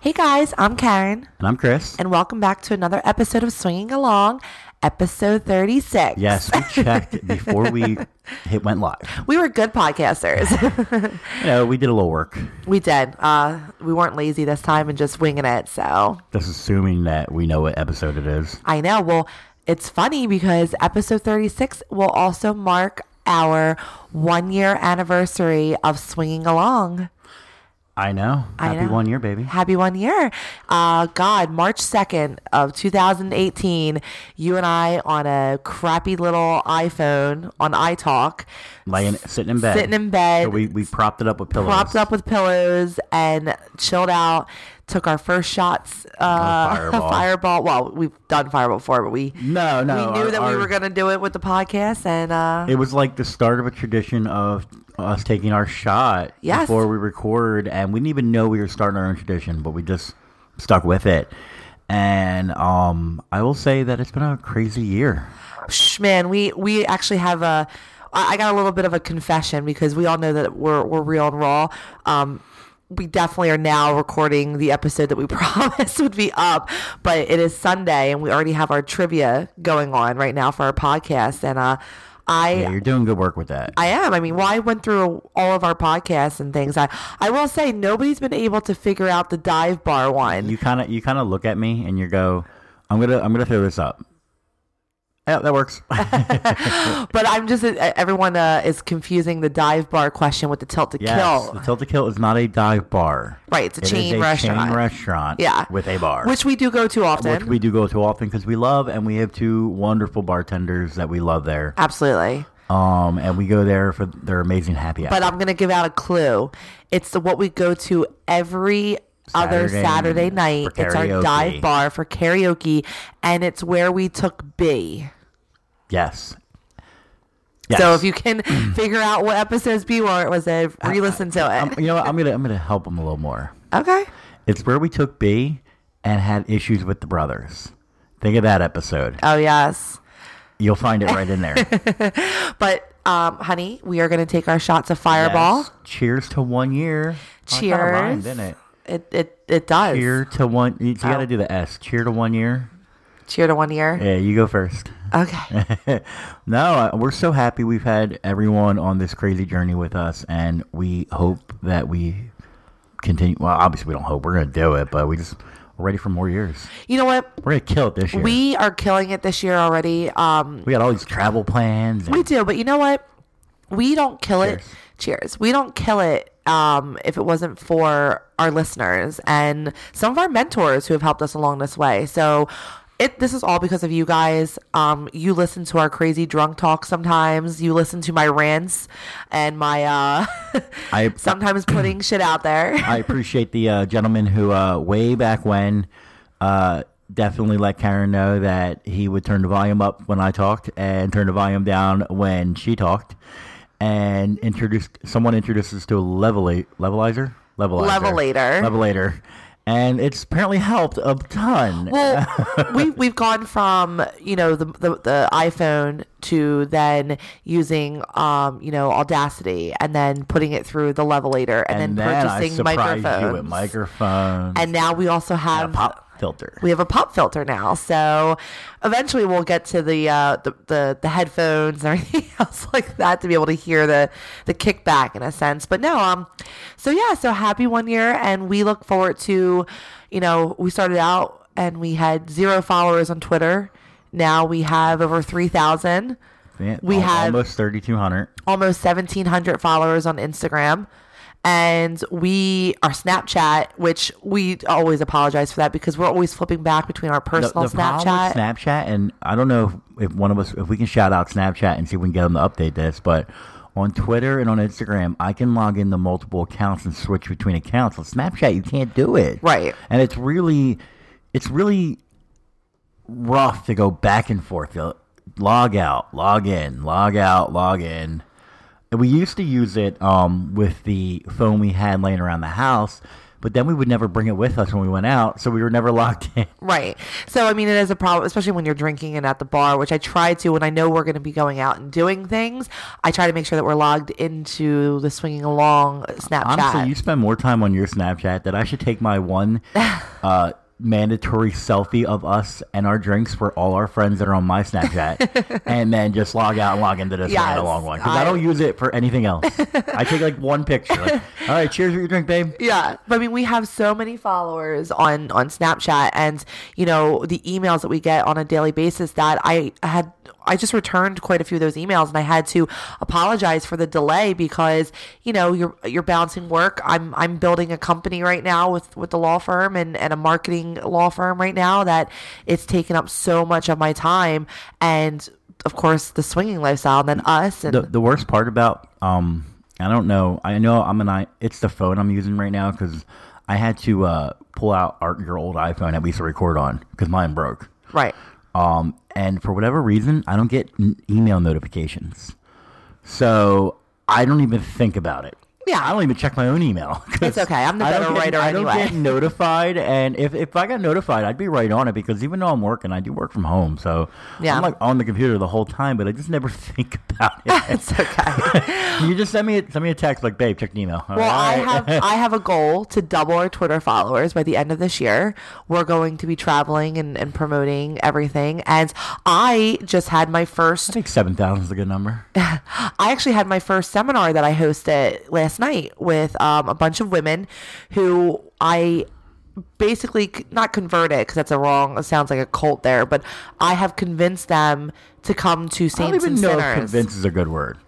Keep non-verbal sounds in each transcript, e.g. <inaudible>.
Hey guys, I'm Karen, And I'm Chris. and welcome back to another episode of Swinging Along, episode 36. yes, we checked before we hit went live. <laughs> We were good podcasters. <laughs> You know, we did a little work, we did. Uh, we weren't lazy this time and just winging it. So just assuming that we know what episode it is. I know. Well, it's funny because episode 36 will also mark our one year anniversary of Swinging Along. I know. I Happy know. one year, baby. Happy one year. Uh, God, March 2nd of 2018, you and I on a crappy little iPhone on iTalk, Laying, sitting in bed. Sitting in bed. So we, we propped it up with pillows. propped up with pillows and chilled out. Took our first shots. Uh, <laughs> Fireball. fireball. Well, we've done fireball before, but we No, no. we knew our- that we were going to do it with the podcast, and uh, It was like the start of a tradition of us taking our shot Yes. before we record, and we didn't even know we were starting our own tradition, but we just stuck with it. And um, I will say that it's been a crazy year. Shh, man, we we actually have a. I got a little bit of a confession because we all know that we're we're real and raw. Um, we definitely are now recording the episode that we <laughs> promised would be up, but it is Sunday and we already have our trivia going on right now for our podcast. And uh, I Yeah, you're doing good work with that. I am. I mean, well, I went through all of our podcasts and things. I I will say nobody's been able to figure out the dive bar one. you kind of you kind of look at me and you go, "I'm gonna I'm gonna throw this up." Yeah, that works. <laughs> But I'm just everyone uh, is confusing the dive bar question with the Tilted yes, Kilt. the Tilted Kilt is not a dive bar. Right, it's a It chain restaurant. chain restaurant. Yeah. with a bar, which we do go to often. which we do go to often because we love, and we have two wonderful bartenders that we love there. Absolutely. Um, and we go there for their amazing happy hour. But I'm going to give out a clue. It's the, what we go to every other Saturday night. It's our dive bar for karaoke, and it's where we took B. yes. So if you can <clears throat> figure out what episodes B were, it was a re-listen to it. you know, what? I'm gonna I'm gonna help them a little more. Okay. It's where we took B and had issues with the brothers. Think of that episode. Oh yes. You'll find it right in there. <laughs> But um, honey, we are going to take our shots of Fireball. Yes. Cheers to one year. Oh, Cheers. rhymed, didn't it? It it it does. Cheer to one. You, got Oh. to do the S. Cheer to one year. Cheer to one year. Yeah, you go first. Okay. <laughs> no, uh, we're so happy we've had everyone on this crazy journey with us, and we hope that we continue. Well, obviously we don't hope we're gonna do it, but we just we're ready for more years. You know what? We're gonna kill it this year. We are killing it this year already. Um, we got all these travel plans. and- we do, but you know what? We don't kill it. Cheers. We don't kill it um, if it wasn't for our listeners and some of our mentors who have helped us along this way. So. It, this is all because of you guys. Um, you listen to our crazy drunk talk sometimes. You listen to my rants and my uh, <laughs> I sometimes putting <clears throat> shit out there. I appreciate the uh, gentleman who, uh, way back when, uh, definitely let Karen know that he would turn the volume up when I talked and turn the volume down when she talked, and introduced someone introduces to a levela- levelizer, levelizer, Levelator. levelator, and it's apparently helped a ton. Well, <laughs> we we've gone from you know the, the the iPhone to then using um you know Audacity and then putting it through the Levelator and, and then then purchasing microphones. microphones and now we also have pop filter. we have a pop filter now. So eventually we'll get to the uh, the, the the headphones and <laughs> everything else like that to be able to hear the the kickback in a sense. But no, um, so yeah, so happy one year, and we look forward to, you know, we started out and we had zero followers on Twitter. Now we have over three thousand, we have- almost thirty two hundred. almost seventeen hundred followers on Instagram. And we our Snapchat, which we always apologize for that because we're always flipping back between our personal problem Snapchat. with Snapchat, and I don't know if, if one of us, if we can shout out Snapchat and see if we can get them to update this, but on Twitter and on Instagram, I can log into multiple accounts and switch between accounts. On Snapchat, you can't do it. Right. And it's really, it's really rough to go back and forth. Log out, log in, log out, log in. And we used to use it um, with the phone we had laying around the house, but then we would never bring it with us when we went out, so we were never <laughs> locked in. Right. So I mean, it is a problem, especially when you're drinking and at the bar, which I try to when I know we're going to be going out and doing things. I try to make sure that we're logged into the swinging along Snapchat. Honestly, you spend more time on your Snapchat that I should take my one <laughs> uh, mandatory selfie of us and our drinks for all our friends that are on my Snapchat, <laughs> and then just log out and log into this Yes, one along one because I, I- don't use it for anything else. I take like one picture. Like, <laughs> all right, cheers for your drink, babe. Yeah, but I mean, we have so many followers on on Snapchat, and you know the emails that we get on a daily basis. That I had, I just returned quite a few of those emails, and I had to apologize for the delay because you know you're you're balancing work. I'm I'm building a company right now with with the law firm and and a marketing law firm right now that it's taken up so much of my time, and of course the swinging lifestyle, and then us and The the worst part about um, I don't know. I know I'm an I. It's the phone I'm using right now because I had to uh, pull out our, your old iPhone that we used to record on because mine broke. right. Um, and for whatever reason, I don't get n- email notifications. So I don't even think about it. Yeah. I don't even check my own email. <laughs> It's okay. I'm the I better get- writer I don't anyway. get notified, and if, if I got notified, I'd be right on it because even though I'm working, I do work from home, so Yeah. I'm like on the computer the whole time, but I just never <laughs> think about it. <laughs> It's okay. you just send me a, send me a text like, "Babe, check the email." All Well, I have I have a goal to double our Twitter followers by the end of this year. We're going to be traveling and, and promoting everything. And I just had my first. I think seven thousand is a good number. I actually had my first seminar that I hosted last night with um, a bunch of women who I basically not converted because that's a wrong it sounds like a cult there but i have convinced them to come to I saints don't even and know if sinners convince is a good word.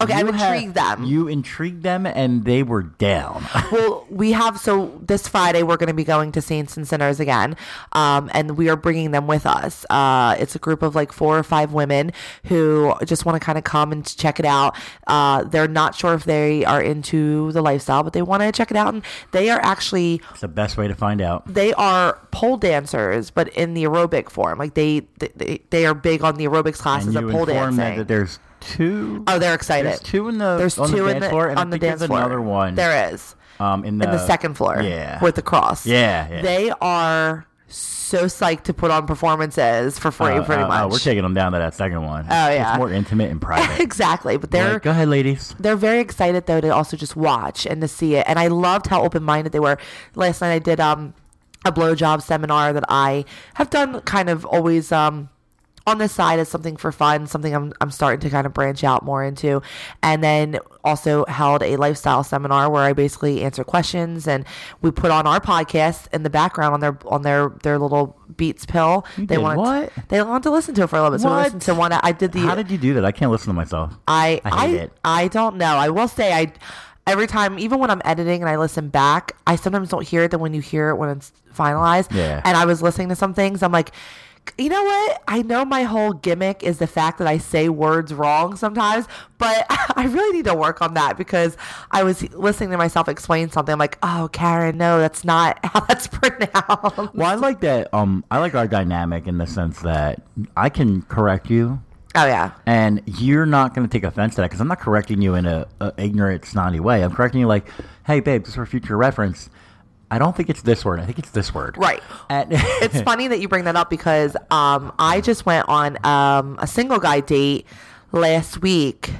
Okay, I've You had- intrigued them. You intrigued them, and they were down. <laughs> well, we have so this Friday we're going to be going to Saints and Sinners again, um, and we are bringing them with us. Uh, it's a group of like four or five women who just want to kind of come and check it out. Uh, they're not sure if they are into the lifestyle, but they want to check it out, and they are actually It's the best way to find out. they are pole dancers, but in the aerobic form. Like they they, they are big on the aerobics classes And of pole dancing. that there's two. oh, they're excited. There's two in the There's on two the in dance the floor, and on I the think dance there's floor. another one. There is. um in the, in the second floor. yeah. With the cross. Yeah, yeah. They are so psyched to put on performances for free, Uh, pretty uh, uh, much. we're taking them down to that second one. Oh, yeah. it's more intimate and private. <laughs> exactly. But they're Like, go ahead, ladies. they're very excited though to also just watch and to see it. And I loved how open minded they were. Last night I did um a blowjob seminar that I have done kind of always um on the side as something for fun, something I'm I'm starting to kind of branch out more into. And then also held a lifestyle seminar where I basically answer questions and we put on our podcast in the background on their on their their little Beats pill. they did wanted what? they wanted to listen to it for a little bit. So What? listened to one I did the How did you do that? I can't listen to myself. I I I I, don't know. I will say I every time even when I'm editing and I listen back, I sometimes don't hear it than when you hear it when it's finalized. Yeah. And I was listening to some things, I'm like you know what? I know my whole gimmick is the fact that I say words wrong sometimes, but <laughs> I really need to work on that because I was listening to myself explain something. I'm like, oh, Karen, no, that's not <laughs> how that's pronounced. Well, I like that. Um, I like our dynamic in the sense that I can correct you, Oh, yeah. and you're not going to take offense to that because I'm not correcting you in a, a ignorant, snotty way. I'm correcting you like, "Hey, babe, just for future reference, I don't think it's this word. I think it's this word." Right. And <laughs> it's funny that you bring that up because um, I just went on um, a single guy date last week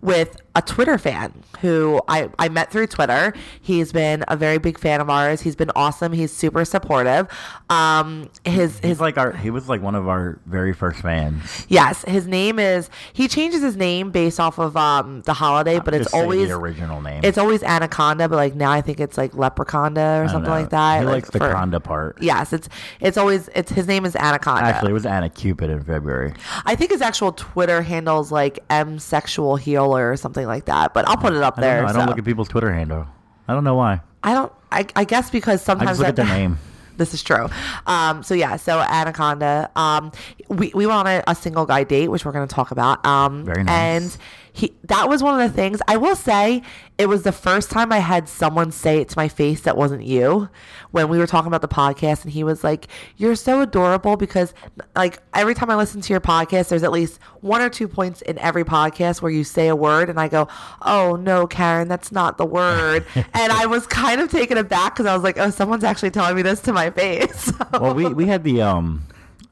with a Twitter fan who I, I met through Twitter. He's been a very big fan of ours. He's been awesome. He's super supportive. Um, his He's his like our. He was like one of our very first fans. yes, his name is. He changes his name based off of um, the holiday, but it's Just say always the original name. it's always Anaconda. But like now, I think it's like Leprechaunda or don't something know. like that. He like likes the for- conda part. Yes, it's it's always it's his name is Anaconda. Actually, it was Anna Cupid in February. I think his actual Twitter handle's like M sexual healer or something like that. But I'll put it up I there. know. I don't look at people's Twitter handle. I don't know why. I don't. I, I guess because I sometimes just look at that- their name. <laughs> This is true. Um, so yeah, so Anaconda. Um, we we went on a, a single guy date, which we're going to talk about. Um, Very nice. And he that was one of the things I will say it was the first time I had someone say it to my face that wasn't you when we were talking about the podcast and he was like you're so adorable because like every time I listen to your podcast there's at least one or two points in every podcast where you say a word and I go oh no Karen that's not the word <laughs> and I was kind of taken aback because I was like oh someone's actually telling me this to my face <laughs> well, we we had the um.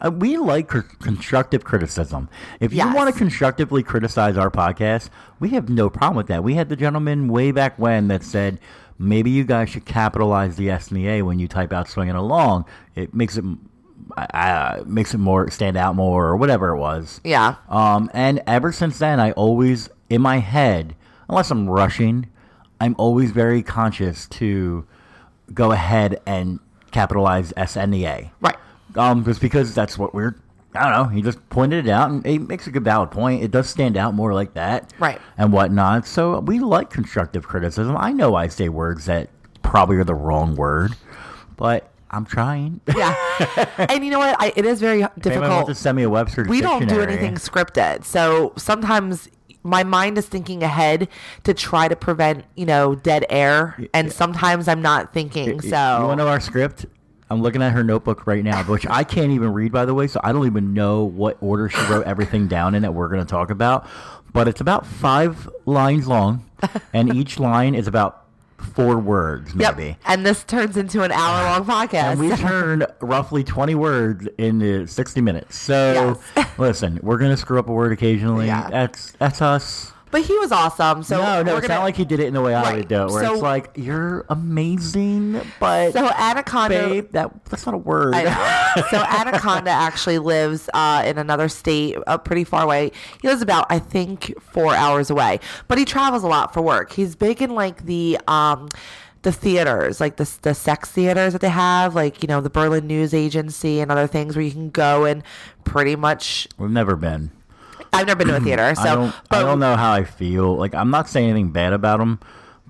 Uh, we like cr- constructive criticism. If you Yes. want to constructively criticize our podcast, we have no problem with that. We had the gentleman way back when that said maybe you guys should capitalize the S and the A when you type out "swinging along." It makes it uh, makes it more stand out more, or whatever it was. yeah Um, and ever since then, I always, in my head, unless I'm rushing, I'm always very conscious to go ahead and capitalize S N E A. right Um, just because that's what we're. I don't know. He just pointed it out, and he makes a good valid point. It does stand out more like that, Right. And whatnot. So we like constructive criticism. I know I say words that probably are the wrong word, but I'm trying. yeah <laughs> and you know what I, it is very difficult to send me a Webster we don't do anything scripted. So sometimes my mind is thinking ahead to try to prevent, you know, dead air. And sometimes I'm not thinking. So you want to know our script? I'm looking at her notebook right now, which I can't even read, by the way. So I don't even know what order she wrote everything down in that we're going to talk about. But it's about five lines long, and each <laughs> line is about four words, yep. maybe. And this turns into an hour long <sighs> podcast. And we turn roughly 20 words into 60 minutes. So Yes. listen, we're going to screw up a word occasionally. Yeah. That's that's us. But he was awesome. So no, no, it's gonna, not like he did it in the way I would do it, where So- it's like, you're amazing, but So Anaconda babe, that, that's not a word. So Anaconda <laughs> actually lives uh, in another state, uh, pretty far away. He lives about, I think, four hours away, but he travels a lot for work. He's big in like the um, the theaters, like the the sex theaters that they have, like you know the Berlin News Agency and other things where you can go and pretty much. We've never been. I've never been to a <clears throat> theater, so I don't. but I don't know how I feel. Like I'm not saying anything bad about them,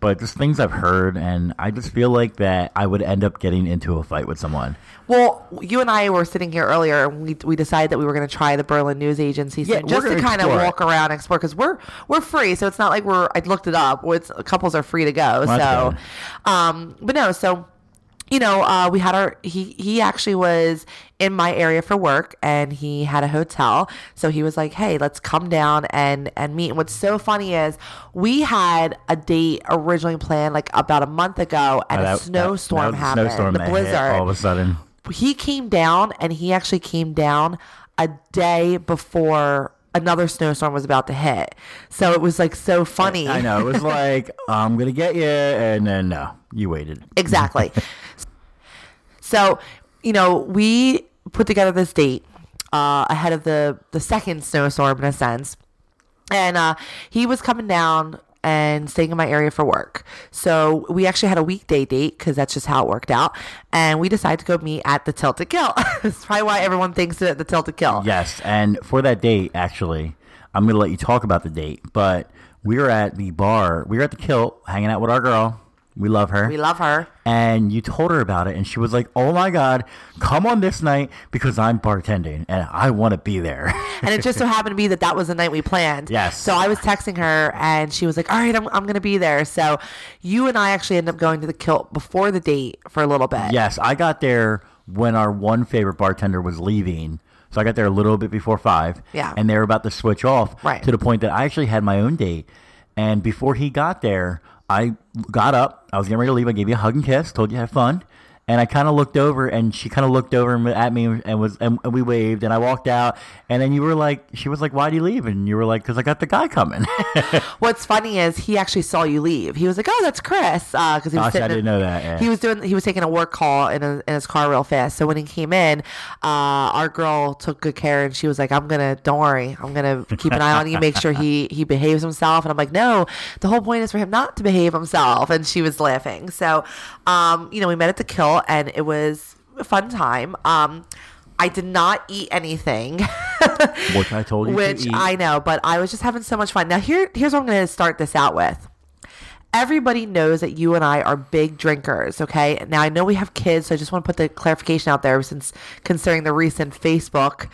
but just things I've heard, and I just feel like that I would end up getting into a fight with someone. Well, you and I were sitting here earlier, and we, we decided that we were going to try the Berlin News Agency Yeah, soon, just to kind of walk around, and explore, because we're we're free, so it's not like we're. I looked it up. It's couples are free to go. that's so, um, but no, so you know, uh, we had our he he actually was in my area for work, and he had a hotel, so he was like, "Hey, let's come down and and meet." And what's so funny is we had a date originally planned like about a month ago, and a that- that- snowstorm that a happened, snowstorm the blizzard all of a sudden. he came down and he actually came down a day before another snowstorm was about to hit. So it was like so funny. I know. It was <laughs> like I'm gonna get you, and then no, you waited. Exactly. <laughs> so, you know, we put together this date uh, ahead of the the second snowstorm in a sense. And uh, he was coming down and staying in my area for work. So we actually had a weekday date because that's just how it worked out. And we decided to go meet at the Tilted Kilt. <laughs> that's probably why everyone thinks it at the Tilted Kilt. Yes, and for that date, actually, I'm going to let you talk about the date. But we were at the bar. We were at the Kilt, hanging out with our girl. We love her. We love her. and you told her about it, and she was like, "Oh my god, come on this night because I'm bartending and I want to be there." <laughs> And it just so happened to be that that was the night we planned. Yes. So I was texting her and she was like, all right, I'm, I'm going to be there. So you and I actually ended up going to the kilt before the date for a little bit. yes, I got there when our one favorite bartender was leaving. So I got there a little bit before five. Yeah. And they were about to switch off. Right. To the point that I actually had my own date. And before he got there, I got up. I was getting ready to leave. I gave you a hug and kiss. Told you to have fun. And I kind of looked over, and she kind of looked over and- at me, and was, and we waved, and I walked out. And then you were like, she was like, "Why do you leave?" And you were like, "Cause I got the guy coming." <laughs> What's funny is he actually saw you leave. He was like, "Oh, that's Chris," because he was Gosh, I didn't in- know that, yeah. He was doing. He was taking a work call in, a, in his car real fast. So when he came in, uh, our girl took good care, and she was like, "I'm gonna. Don't worry. I'm gonna keep an eye on you. Make sure he he behaves himself." And I'm like, "No, the whole point is for him not to behave himself." And she was laughing. So, um, you know, we met at the Kilt, and it was a fun time. Um, I did not eat anything. <laughs> Which I told you to Which eat. I know, but I was just having so much fun. Now here here's what I'm going to start this out with. Everybody knows that you and I are big drinkers, okay? Now I know we have kids, so I just want to put the clarification out there since considering the recent Facebook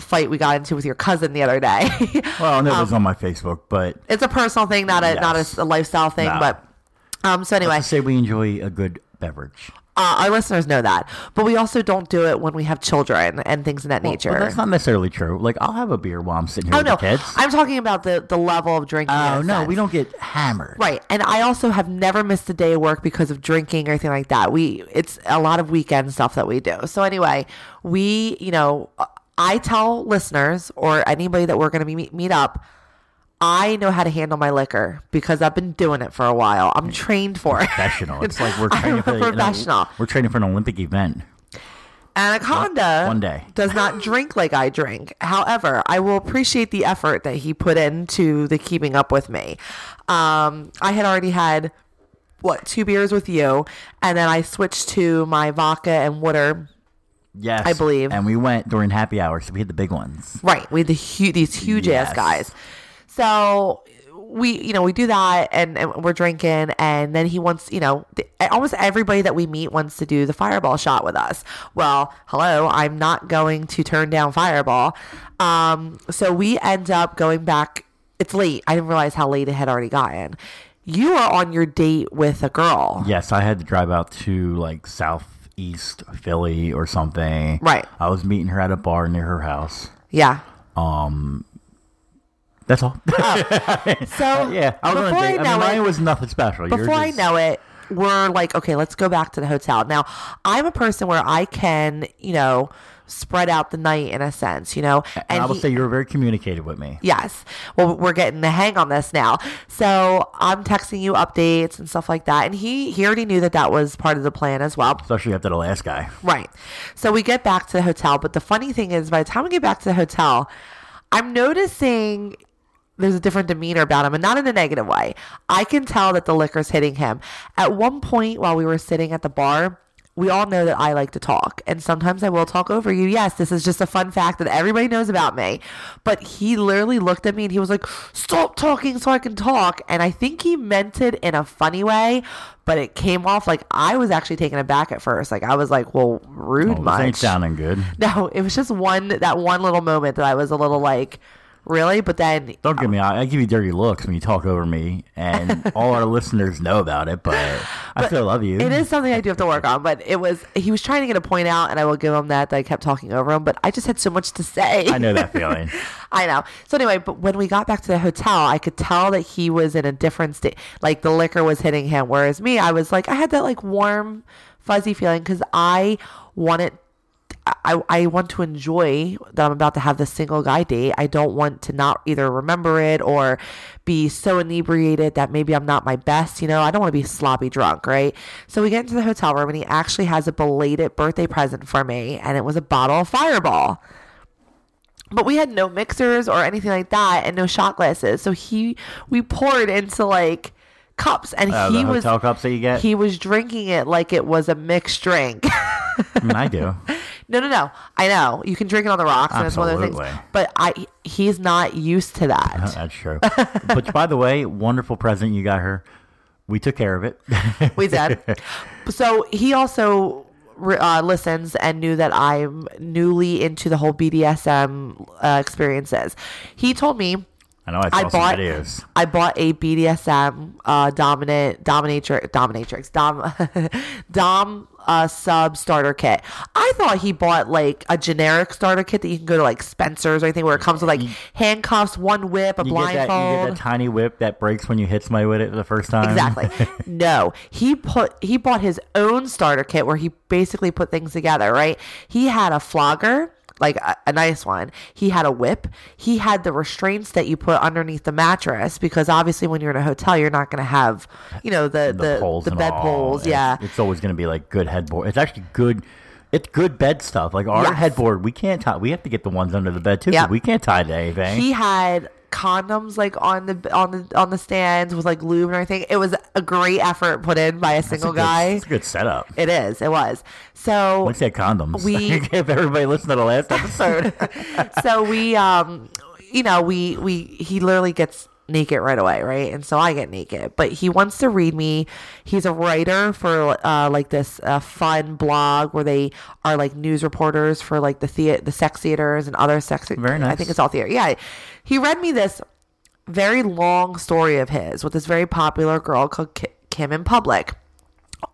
fight we got into with your cousin the other day. <laughs> Well, and it was on my Facebook, but it's a personal thing, not a not a, a lifestyle thing. No. But um, so anyway, I say we enjoy a good beverage. Uh, our listeners know that, but we also don't do it when we have children and things in that nature. Well, that's not necessarily true. Like I'll have a beer while I'm sitting here oh with no, the kids. I'm talking about the the level of drinking. Oh no, sense. we don't get hammered. Right. And I also have never missed a day of work because of drinking or anything like that. We it's a lot of weekend stuff that we do. So anyway, we, you know, I tell listeners or anybody that we're going to be meet, meet up, I know how to handle my liquor because I've been doing it for a while. I'm trained for it. Professional. It's <laughs> like we're training for professional. we're training for an Olympic event. Anaconda One- day. does not <laughs> drink like I drink. However, I will appreciate the effort that he put into the keeping up with me. Um, I had already had what two beers with you, and then I switched to my vodka and water. Yes, I believe. And we went during happy hour, so we had the big ones. Right, we had the hu- these huge ass guys. So we, you know, we do that, and, and we're drinking, and then he wants, you know, the, almost everybody that we meet wants to do the fireball shot with us. Well, hello, I'm not going to turn down fireball. Um, so we end up going back. It's late. I didn't realize how late it had already gotten. You are on your date with a girl. Yes, I had to drive out to like southeast Philly or something. Right. I was meeting her at a bar near her house. Yeah. That's all. Ah. <laughs> So uh, yeah, I was before I. I, know mean, mine it, was nothing special. Before I know it, we're like, okay, let's go back to the hotel. Now, I'm a person where I can, you know, spread out the night in a sense, you know. and I will he- say you were very communicative with me. Yes. Well, we're getting the hang on this now. So I'm texting you updates and stuff like that. And he, he already knew that that was part of the plan as well. Especially after the last guy. Right. So we get back to the hotel. But the funny thing is, by the time we get back to the hotel, I'm noticing there's a different demeanor about him and not in a negative way. I can tell that the liquor's hitting him. At one point while we were sitting at the bar, we all know that I like to talk, and sometimes I will talk over you. Yes, this is just a fun fact that everybody knows about me. But he literally looked at me and he was like, Stop talking so I can talk. And I think he meant it in a funny way, but it came off like I was actually taken aback at first. Like, I was like, Well, rude Oh, much. ain't sounding good. <laughs> No, it was just one that one little moment that I was a little like, really? But then Don't get me. I, I give you dirty looks when you talk over me, and <laughs> all our listeners know about it. But, I still love you. it is something I do have to work on. But it was he was trying to get a point out, and I will give him that that I kept talking over him. But I just had so much to say. I know that feeling. <laughs> I know. So anyway, but when we got back to the hotel, I could tell that he was in a different state. Like the liquor was hitting him, whereas me, I was like, I had that like warm, fuzzy feeling because I wanted. I, I want to enjoy that I'm about to have this single guy date. I don't want to not either remember it or be so inebriated that maybe I'm not my best. You know, I don't want to be sloppy drunk, right? So we get into the hotel room and he actually has a belated birthday present for me, and it was a bottle of Fireball but we had no mixers or anything like that and no shot glasses so he we poured into like cups and Uh, he was hotel cups that you get. he was drinking it like it was a mixed drink I <laughs> mean, I do. no no no i know you can drink it on the rocks and it's one of those things Absolutely. but i he's not used to that That's true. but by the way, wonderful present you got her. We took care of it. we did <laughs> so he also uh, listens and knew that i'm newly into the whole bdsm uh, experiences he told me I know I saw I bought videos. I bought a BDSM uh, dominant dominatrix dominatrix dom <laughs> dom uh, sub starter kit. I thought he bought like a generic starter kit that you can go to like Spencer's or anything where it comes with like handcuffs, one whip, a You get, that, you get blindfold. that tiny whip that breaks when you hit somebody with it the first time. Exactly. <laughs> no, he put he bought his own starter kit where he basically put things together. Right. He had a flogger, like a, a nice one. He had a whip. He had the restraints that you put underneath the mattress because obviously when you're in a hotel, you're not going to have, you know, the the, the poles the, bed all. poles. It's- Yeah. It's always going to be like good headboard. It's actually good. It's good bed stuff. Like our Yes. headboard, we can't tie. We have to get the ones under the bed too. Yep. We can't tie to anything. He had condoms like on the on the on the stands with like lube and everything. It was a great effort put in by a a single good- guy. It's a good setup. It is. It was. So Let's say condoms. We- <laughs> if everybody listened to the last episode. <laughs> so we um you know we we he literally gets naked right away, right? And so I get naked. But he wants to read me. He's a writer for uh, like this uh, fun blog where they are like news reporters for like the the sex theaters and other sex. Very nice. I think it's all theater. Yeah, he read me this very long story of his with this very popular girl called Kim in Public.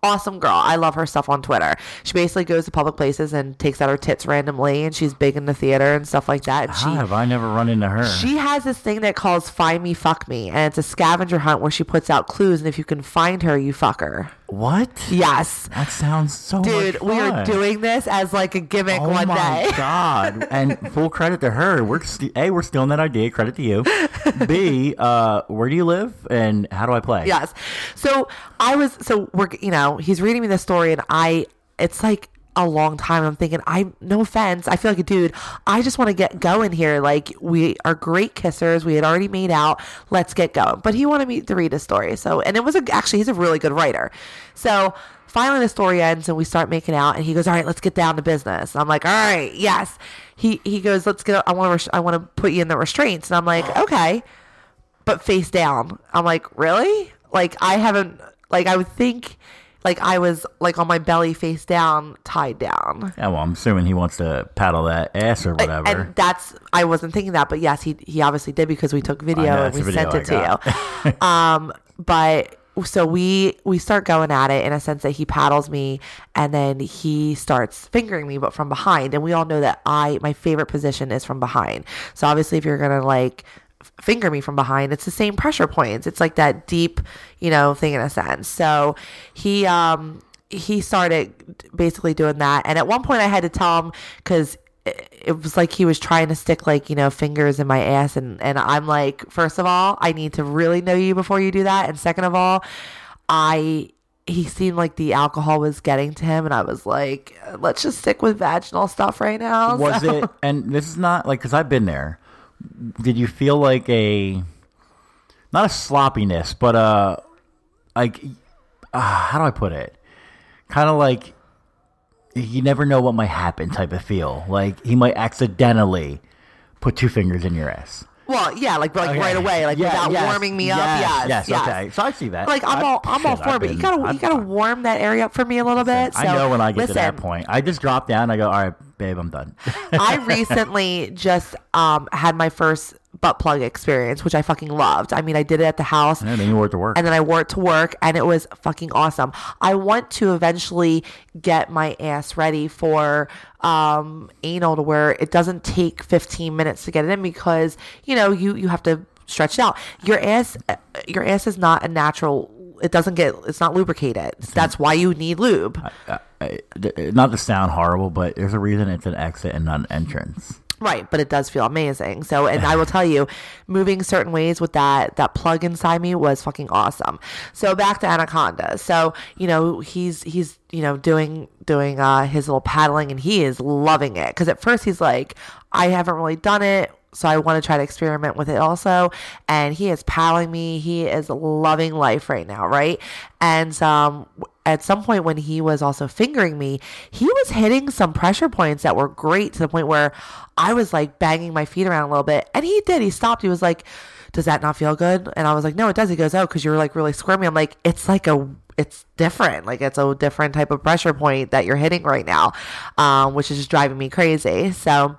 Awesome girl. I love her stuff on Twitter. She basically goes to public places and takes out her tits randomly, and she's big in the theater and stuff like that. And she have I never run into her? she has this thing that calls Find Me, Fuck Me, and it's a scavenger hunt where she puts out clues, and if you can find her, you fuck her. What? Yes. That sounds so Dude, we are doing this as like a gimmick Oh one my day. <laughs> god! And full credit to her. We're st- a we're stealing that idea. Credit to you. B, uh, where do you live and how do I play? Yes. So I was, so we're, you know, he's reading me this story, and I, it's like, a long time. I'm thinking, I no offense, I feel like a dude. I just want to get going here. Like we are great kissers. We had already made out. Let's get going. But he wanted me to read his story. So and it was a, actually he's a really good writer. So finally the story ends and we start making out and he goes, all right, let's get down to business. And I'm like, all right, yes. He he goes, let's get. I want to I want to put you in the restraints. And I'm like, okay but face down. I'm like, really? Like I haven't like I would think like I was like on my belly face down, tied down. Yeah, well, I'm assuming he wants to paddle that ass or whatever. And that's I wasn't thinking that, but yes, he he obviously did because we took video know, and we video sent it to you. <laughs> um, but so we we start going at it in a sense that he paddles me and then he starts fingering me, but from behind. And we all know that I my favorite position is from behind. So obviously, if you're gonna like finger me from behind. It's the same pressure points. It's like that deep you know thing in a sense. So he um he started basically doing that. And at one point i had to tell him because it was like he was trying to stick like you know fingers in my ass. And and i'm like first of all i need to really know you before you do that. And second of all i he seemed like the alcohol was getting to him. And i was like let's just stick with vaginal stuff right now. Was So- it? And this is not like because I've been there. Did you feel like a not a sloppiness, but uh, like uh, how do I put it? Kind of like you never know what might happen type of feel. Like he might accidentally put two fingers in your ass. Well, yeah, like like Okay. right away, like Yeah, without yes, warming me up. yes, Yes, yes, okay. So I see that. Like I'm I- all I'm all for it, but you gotta I've- you gotta warm that area up for me a little bit. So I know when I get listen, to that point. I just drop down. I go, all right, babe, I'm done. <laughs> I recently just um had my first butt plug experience, which I fucking loved. I mean, I did it at the house. and then you were to work. and then I wore it to work and it was fucking awesome. I want to eventually get my ass ready for um anal to where it doesn't take 15 minutes to get it in because you know you you have to stretch it out. Your ass your ass is not a natural it doesn't get it's not lubricated. That's why you need lube. Uh, th- not to sound horrible, but there's a reason it's an exit and not an entrance. Right, but it does feel amazing. So, and I will tell you, moving certain ways with that that plug inside me was fucking awesome. So back to Anaconda. So you know he's he's you know doing doing uh, his little paddling and he is loving it because at first he's like, I haven't really done it. So I want to try to experiment with it also. And he is paddling me. He is loving life right now, right? And um, at some point when he was also fingering me, he was hitting some pressure points that were great to the point where I was like banging my feet around a little bit. And he did. He stopped. He was like, "Does that not feel good?" And I was like, "No, it does." He goes, "Oh, because you're like really squirmy." I'm like, "It's like a." It's different, like it's a different type of pressure point that you're hitting right now, um, which is just driving me crazy. So,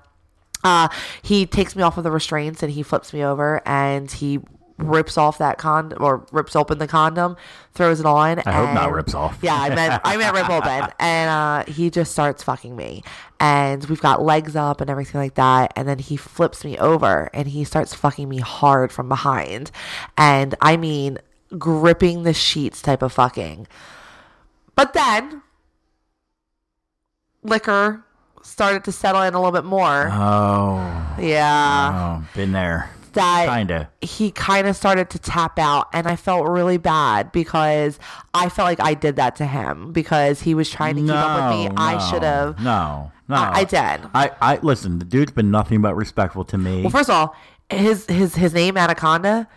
uh, he takes me off of the restraints and he flips me over and he rips off that condom or rips open the condom, throws it on. I hope not rips off. Yeah, I meant I meant rip open, <laughs> and uh, he just starts fucking me, and we've got legs up and everything like that, and then he flips me over and he starts fucking me hard from behind, and I mean gripping the sheets type of fucking. But then liquor started to settle in a little bit more. Oh, Yeah. oh, been there. That Kinda. he kind of started to tap out and I felt really bad because I felt like I did that to him because he was trying to keep up with me. I should have. No, no. I- I did. I, I listen. The dude's been nothing but respectful to me. Well, first of all, his his his name Anaconda.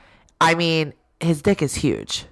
I mean, his dick is huge.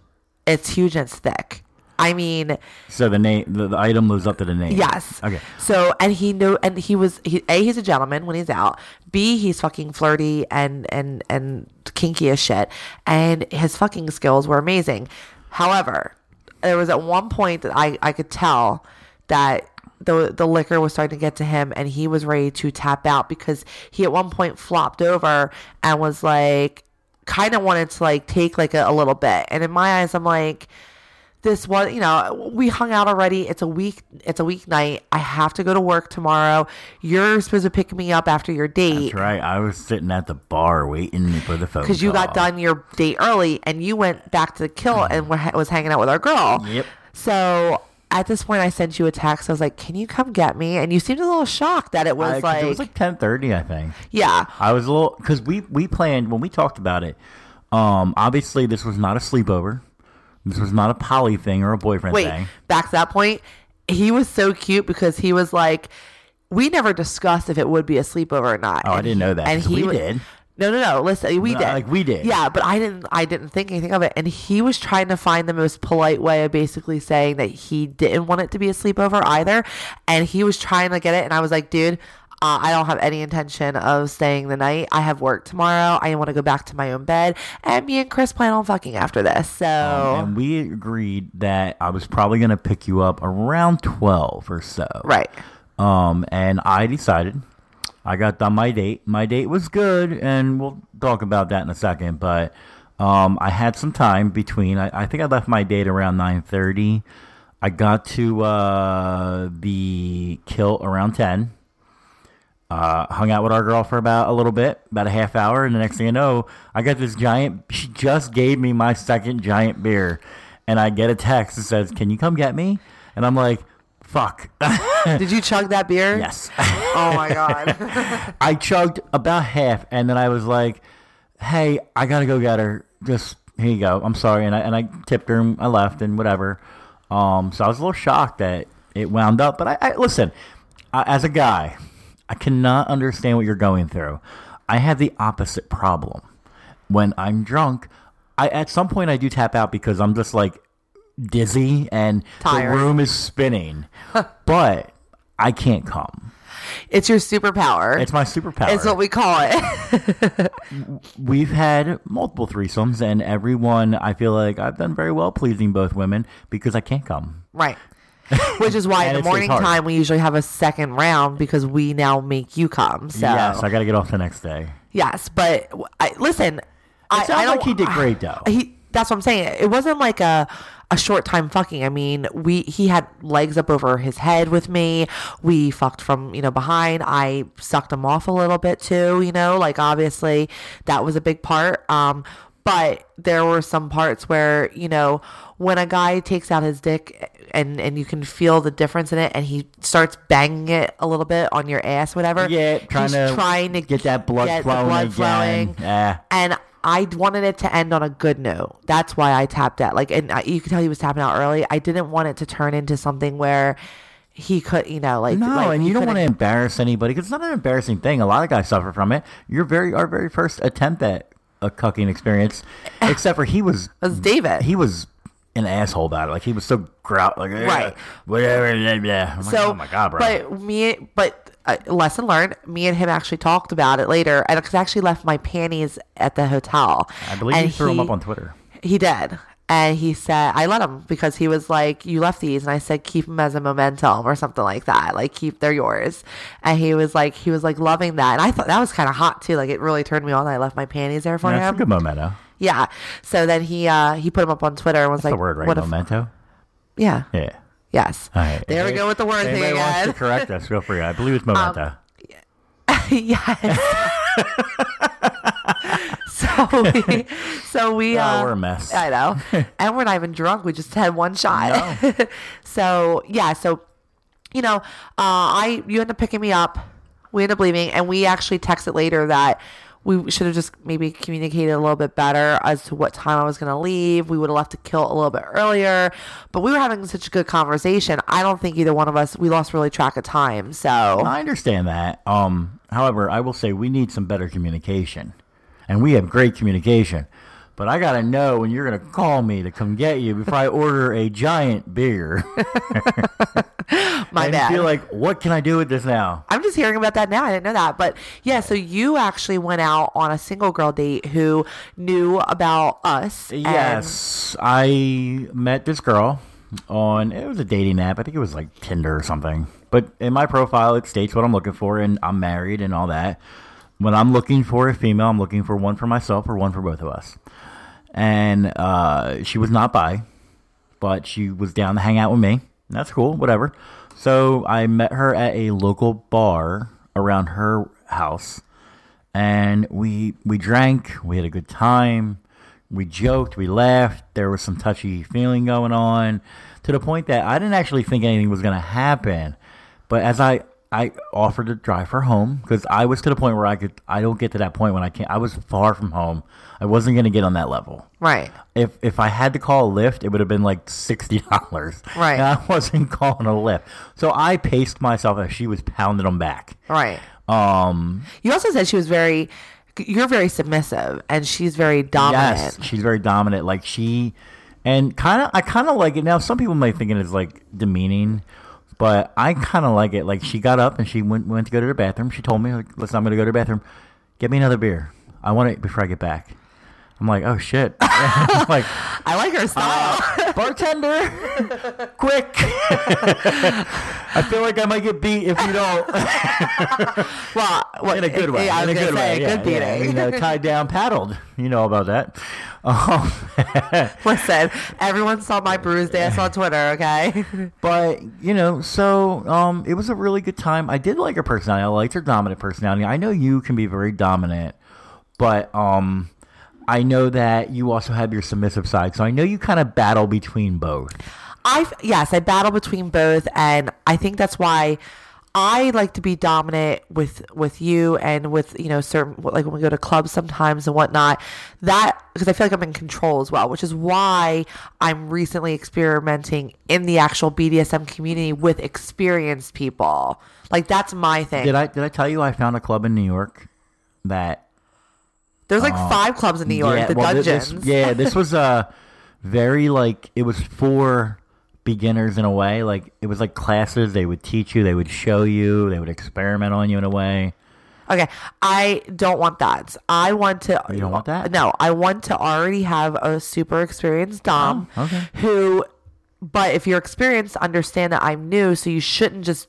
It's huge and it's thick. I mean, So the name, the, the item lives up to the name. Yes. Okay. So and he knew, and he was he, a he's a gentleman when he's out. B he's fucking flirty and and and kinky as shit, and his fucking skills were amazing. However, there was at one point that I I could tell that the the liquor was starting to get to him, and he was ready to tap out because he at one point flopped over and was like kind of wanted to like take like a, a little bit, and in my eyes, I'm like this was you know we hung out already it's a week it's a weeknight i have to go to work tomorrow you're supposed to pick me up after your date That's right. I was sitting at the bar waiting for the phone because you got done your date early and you went back to the Kilt and was hanging out with our girl Yep. so at this point i sent you a text i was like can you come get me and you seemed a little shocked that it was I- like, it was like ten thirty, I think. yeah I was a little because we we planned when we talked about it. Um, obviously this was not a sleepover. This was not a poly thing or a boyfriend wait thing. back to that point he was so cute because he was like we never discussed if it would be a sleepover or not Oh, I didn't know that, 'cause we wa- did. no no no listen we No, did like, we did. yeah but i didn't i didn't think anything of it and he was trying to find the most polite way of basically saying that he didn't want it to be a sleepover either and he was trying to get it and i was like dude uh, I don't have any intention of staying the night. I have work tomorrow. I want to go back to my own bed. And me and Chris plan on fucking after this. So, And we agreed that I was probably going to pick you up around 12 or so. right. Um, and I decided I got done my date. My date was good, and we'll talk about that in a second. But um, I had some time between. I, I think I left my date around 9:30. I got to uh, the Kilt around 10. Uh, hung out with our girl for about a little bit, about a half hour, and the next thing I know, I got this giant. <laughs> She just gave me my second giant beer, and I get a text that says, "Can you come get me?" And I'm like, "Fuck." <laughs> Did you chug that beer? yes. <laughs> Oh my God. I chugged about half, and then I was like, "Hey, I gotta go get her. Just here you go. I'm sorry." And I and I tipped her, and I left, and whatever. Um, so I was a little shocked that it wound up. But I, I listen, I, as a guy, I cannot understand what you're going through. I have the opposite problem. When I'm drunk, I at some point I do tap out because I'm just like dizzy and Tired. the room is spinning, but I can't come. it's your superpower. It's my superpower. It's what we call it. <laughs> We've had multiple threesomes, and everyone I feel like I've done very well pleasing both women because I can't come. right. <laughs> Which is why in the morning hard. time we usually have a second round because we now make you come. So Yes, I got to get off the next day. yes, but I, listen, I, sounds I don't, like he did great, though. He that's what I'm saying. It wasn't like a a short time fucking. I mean, we he had legs up over his head with me. We fucked from you know behind. I sucked him off a little bit too. You know, like obviously that was a big part. Um, but there were some parts where you know when a guy takes out his dick and and you can feel the difference in it and he starts banging it a little bit on your ass whatever Yeah, trying to trying to get that blood get flowing blood flowing Yeah. and I wanted it to end on a good note. That's why I tapped out. Like, and I, you could tell he was tapping out early. I didn't want it to turn into something where he could, you know, like No, like, and you don't want to embarrass anybody because it's not an embarrassing thing. A lot of guys suffer from it. Your very our very first attempt at a cucking experience, except for he was <laughs> was David. he was an asshole about it. Like he was so grout like "Eh, Right. whatever. Blah, blah. I'm like, so, oh my god, bro. But me, but uh, lesson learned. Me and him actually talked about it later, and because I actually left my panties at the hotel. I believe and you threw he- up on Twitter. He did. And he said, I let him because he was like, You left these. And I said, Keep them as a momentum or something like that. Like, keep, they're yours. And he was like, He was like loving that. And I thought that was kind of hot too. Like, it really turned me on. I left my panties there for him. That's a good memento. Yeah. So then he, uh, he put him up on Twitter and was That's like, the word, right? What if, memento. yeah. Yeah. Yes. All right. There we go with the word thing anybody wants to correct us, feel free. I believe it's <laughs> memento. <laughs> yes. <laughs> so we, <laughs> so we, Oh, uh, we're a mess. I know, <laughs> and we're not even drunk. We just had one shot. <laughs> so yeah, so you know, uh, I you end up picking me up. We end up leaving, and we actually texted later that we should have just maybe communicated a little bit better as to what time I was going to leave. We would have left to kill a little bit earlier, but we were having such a good conversation. I don't think either one of us we lost really track of time. So I understand that. Um, however, I will say we need some better communication, and we have great communication. but I gotta know when you're gonna call me to come get you before I order a giant beer. <laughs> My <laughs> bad. and bad. feel like, what can I do with this now? I'm just hearing about that now. I didn't know that. But yeah, so you actually went out on a single girl date who knew about us. Yes, I met this girl on it was a dating app. I think it was like Tinder or something. But in my profile, it states what I'm looking for, and I'm married and all that. When I'm looking for a female, I'm looking for one for myself or one for both of us. And uh, she was not by, but she was down to hang out with me. That's cool, whatever. So I met her at a local bar around her house and we we drank we had a good time we joked we laughed there was some touchy feeling going on to the point that i didn't actually think anything was going to happen but as i i offered to drive her home because i was to the point where i could i don't get to that point when i can't i was far from home i wasn't going to get on that level Right. if if I had to call a Lyft, it would have been like sixty <laughs> dollars. Right. And I wasn't calling a Lyft, so I paced myself as she was pounding them back. Right. Um, You also said she was very, you're very submissive and she's very dominant. Yes, she's very dominant. Like she, and kind of, I kind of like it. Now, some people might think it is like demeaning, but I kind of like it. Like she got up and she went went to go to the bathroom. She told me, like, "Listen, I'm going to go to the bathroom. Get me another beer. I want it before I get back." I'm like, "Oh shit!" <laughs> Like, I like her style. <laughs> bartender, quick! <laughs> I feel like I might get beat if you don't. well, what, in a good way. Yeah, in a good way. yeah, good yeah. beating. You know, tied down, paddled. You know about that. Um, Listen, everyone saw my bruised ass on Twitter, okay? But you know, so um, it was a really good time. I did like her personality. I liked her dominant personality. I know you can be very dominant, but um, I know that you also have your submissive side. So I know you kind of battle between both. I yes, I battle between both, and I think that's why I like to be dominant with with you and with you know certain like when we go to clubs sometimes and whatnot. That because I feel like I'm in control as well, which is why I'm recently experimenting in the actual BDSM community with experienced people. Like that's my thing. Did I did I tell you I found a club in New York that There's like oh, five clubs in New York, the well, thi- this- dungeons. yeah, <laughs> this was a very like it was for beginners in a way. Like it was like classes. They would teach you. They would show you. They would experiment on you in a way. Okay, I don't want that. I want to. You don't want that? No, I want to already have a super experienced dom Oh, okay. who. But if you're experienced, understand that I'm new, so you shouldn't just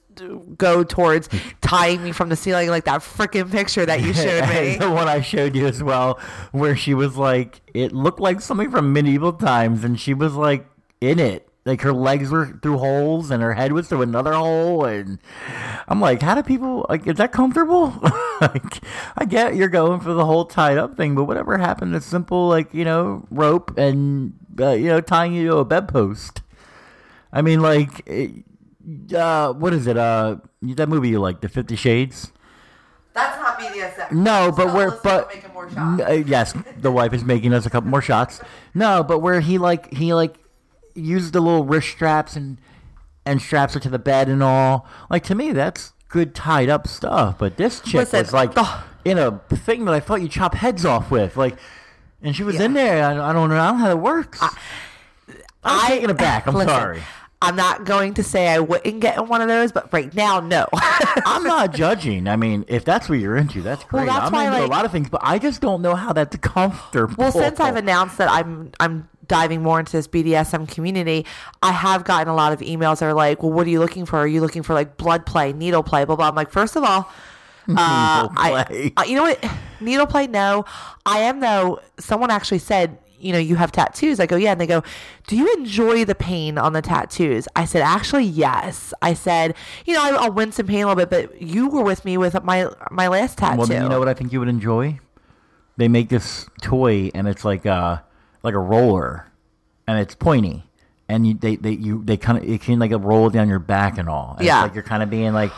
go towards <laughs> tying me from the ceiling like that freaking picture that you showed me. <laughs> the one I showed you as well, where she was like, it looked like something from medieval times, and she was like in it. Like her legs were through holes, and her head was through another hole, and I'm like, how do people like? Is that comfortable? <laughs> like, I get you're going for the whole tied up thing, but whatever happened to simple like you know rope and uh, you know tying you to a bedpost? I mean, like, it, uh, what is it? Uh, that movie you like, The Fifty Shades? That's not BDSM. No, but where, but N- uh, yes, the wife is making us a couple more shots. No, but where he like he like used the little wrist straps and and straps her to the bed and all. Like to me, that's good tied up stuff. But this chick Listen, was like the- in a thing that I thought you chop heads off with, like. And she was in there. I, I don't know. I don't know how it works. I, am taking it back. I'm Listen, sorry. I'm not going to say I wouldn't get in one of those, but right now, no. <laughs> I'm not <laughs> judging. I mean, if that's what you're into, that's great. that's I'm why, into like- a lot of things, but I just don't know how that's comfortable. Well, since I've announced that I'm I'm diving more into this BDSM community, I have gotten a lot of emails that are like, "Well, what are you looking for? Are you looking for like blood play, needle play, blah blah?" I'm like, first of all, <laughs> uh, I, play. uh, you know what, needle play? No, I am though. Someone actually said. You know, you have tattoos. I go, yeah. And they go, do you enjoy the pain on the tattoos? I said, actually, yes. I said, you know, I- I'll win some pain a little bit, but you were with me with my my last tattoo. Well, then you know what I think you would enjoy? They make this toy, and it's like a like a roller, and it's pointy, and you they they you they kind of it can like roll down your back and all. And Yeah. it's like you're kind of being like,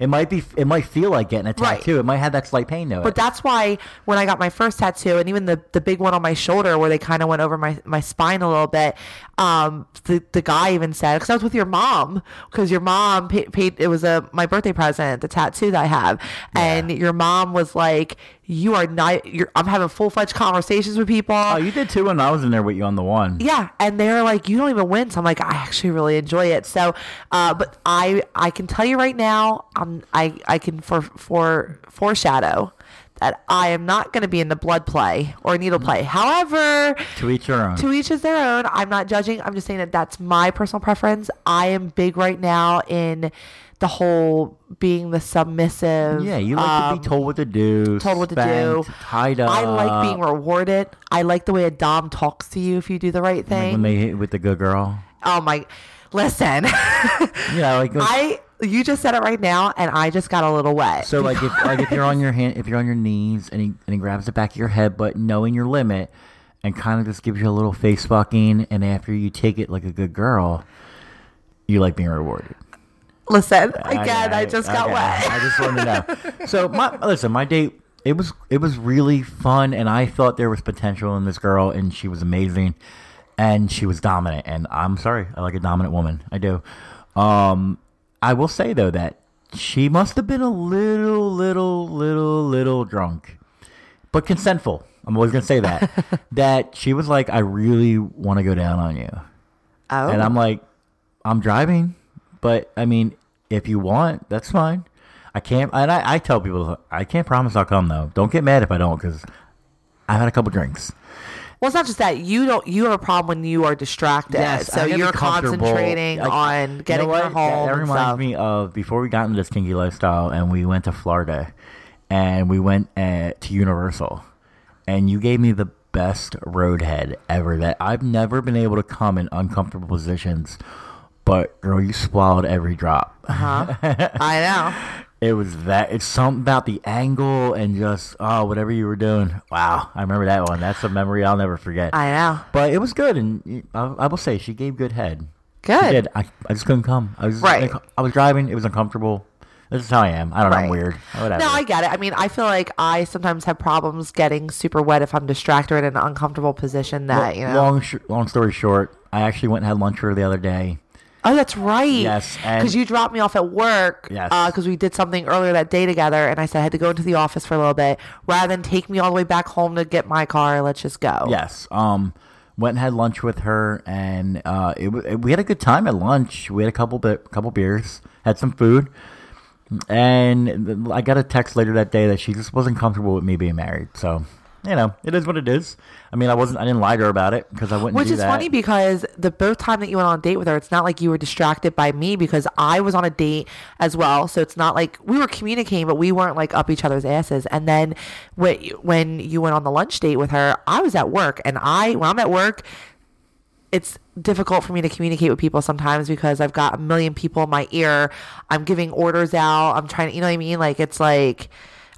it might be it might feel like getting a Right. tattoo. It might have that slight pain to it. But that's why when I got my first tattoo and even the, the big one on my shoulder where they kind of went over my, my spine a little bit, um, the the guy even said because I was with your mom because your mom paid, paid it was a my birthday present the tattoo that I have and your mom was like you are not you're I'm having full fledged conversations with people. Oh, you did too when I was in there with you on the one. Yeah, and they're like, you don't even win. So I'm like, I actually really enjoy it. So, uh, but I I can tell you right now, um, I I can for for foreshadow that I am not going to be in the blood play or needle play. However, To each their own. to each is their own. I'm not judging. I'm just saying that that's my personal preference. I am big right now in the whole being the submissive. yeah, you like um, to be told what to do. told what to do. Tied up. I like being rewarded. I like the way a dom talks to you if you do the right like thing. when they hit with the good girl. Oh my, listen, <laughs> Yeah, like I you just said it right now, and I just got a little wet. So like if like if you're on your <laughs> hand if you're on your knees and he and he grabs the back of your head but knowing your limit and kind of just gives you a little face fucking and after you take it like a good girl, you like being rewarded. listen again, I, Okay, just got okay. wet. I just wanted to know. So my listen, my date it was it was really fun and I thought there was potential in this girl and she was amazing and she was dominant and I'm sorry, I like a dominant woman. I do. Um I will say though that she must have been a little little little little drunk. But consentful. I'm always going to say that. <laughs> that she was like I really want to go down on you. oh, And I'm oh. like, I'm driving, but I mean, if you want, that's fine. I can't, and I, I tell people, I can't promise I'll come though. Don't get mad if I don't, because I've had a couple drinks. Well, it's not just that you don't. You have a problem when you are distracted. Yes, so I gotta be you're concentrating Like, on getting you know home. That, that reminds stuff. me of before we got into this kinky lifestyle, and we went to Florida, and we went uh, to Universal, and you gave me the best roadhead ever. That I've never been able to come in uncomfortable positions, but girl, you swallowed every drop. Huh? <laughs> I know. It was that. It's something about the angle and just oh, whatever you were doing. Wow, I remember that one. That's a memory I'll never forget. I know. but it was good, and I, I will say she gave good head. She Good. did. I, I just couldn't come. I was Right. I was driving. It was uncomfortable. This is how I am. I don't know. I'm weird. Whatever. No, I get it. I mean, I feel like I sometimes have problems getting super wet if I'm distracted or in an uncomfortable position. That you know. Long sh- long story short, I actually went and had lunch with her the other day. Oh, that's right. Yes, because you dropped me off at work. Yes. because we did something earlier that day together, and I said I had to go into the office for a little bit. Rather than take me all the way back home to get my car, let's just go. Yes. Um, went and had lunch with her, and uh, it, wa- we had a good time at lunch. We had a couple bit, couple beers, had some food, and I got a text later that day that she just wasn't comfortable with me being married. So, you know, it is what it is. I mean, I wasn't, I didn't lie to her about it because I wouldn't. Which is that. funny because the both time that you went on a date with her, it's not like you were distracted by me because I was on a date as well. So it's not like we were communicating, but we weren't like up each other's asses. And then when when you went on the lunch date with her, I was at work, and I when I'm at work, it's difficult for me to communicate with people sometimes because I've got a million people in my ear. I'm giving orders out. I'm trying to, you know what I mean? Like it's like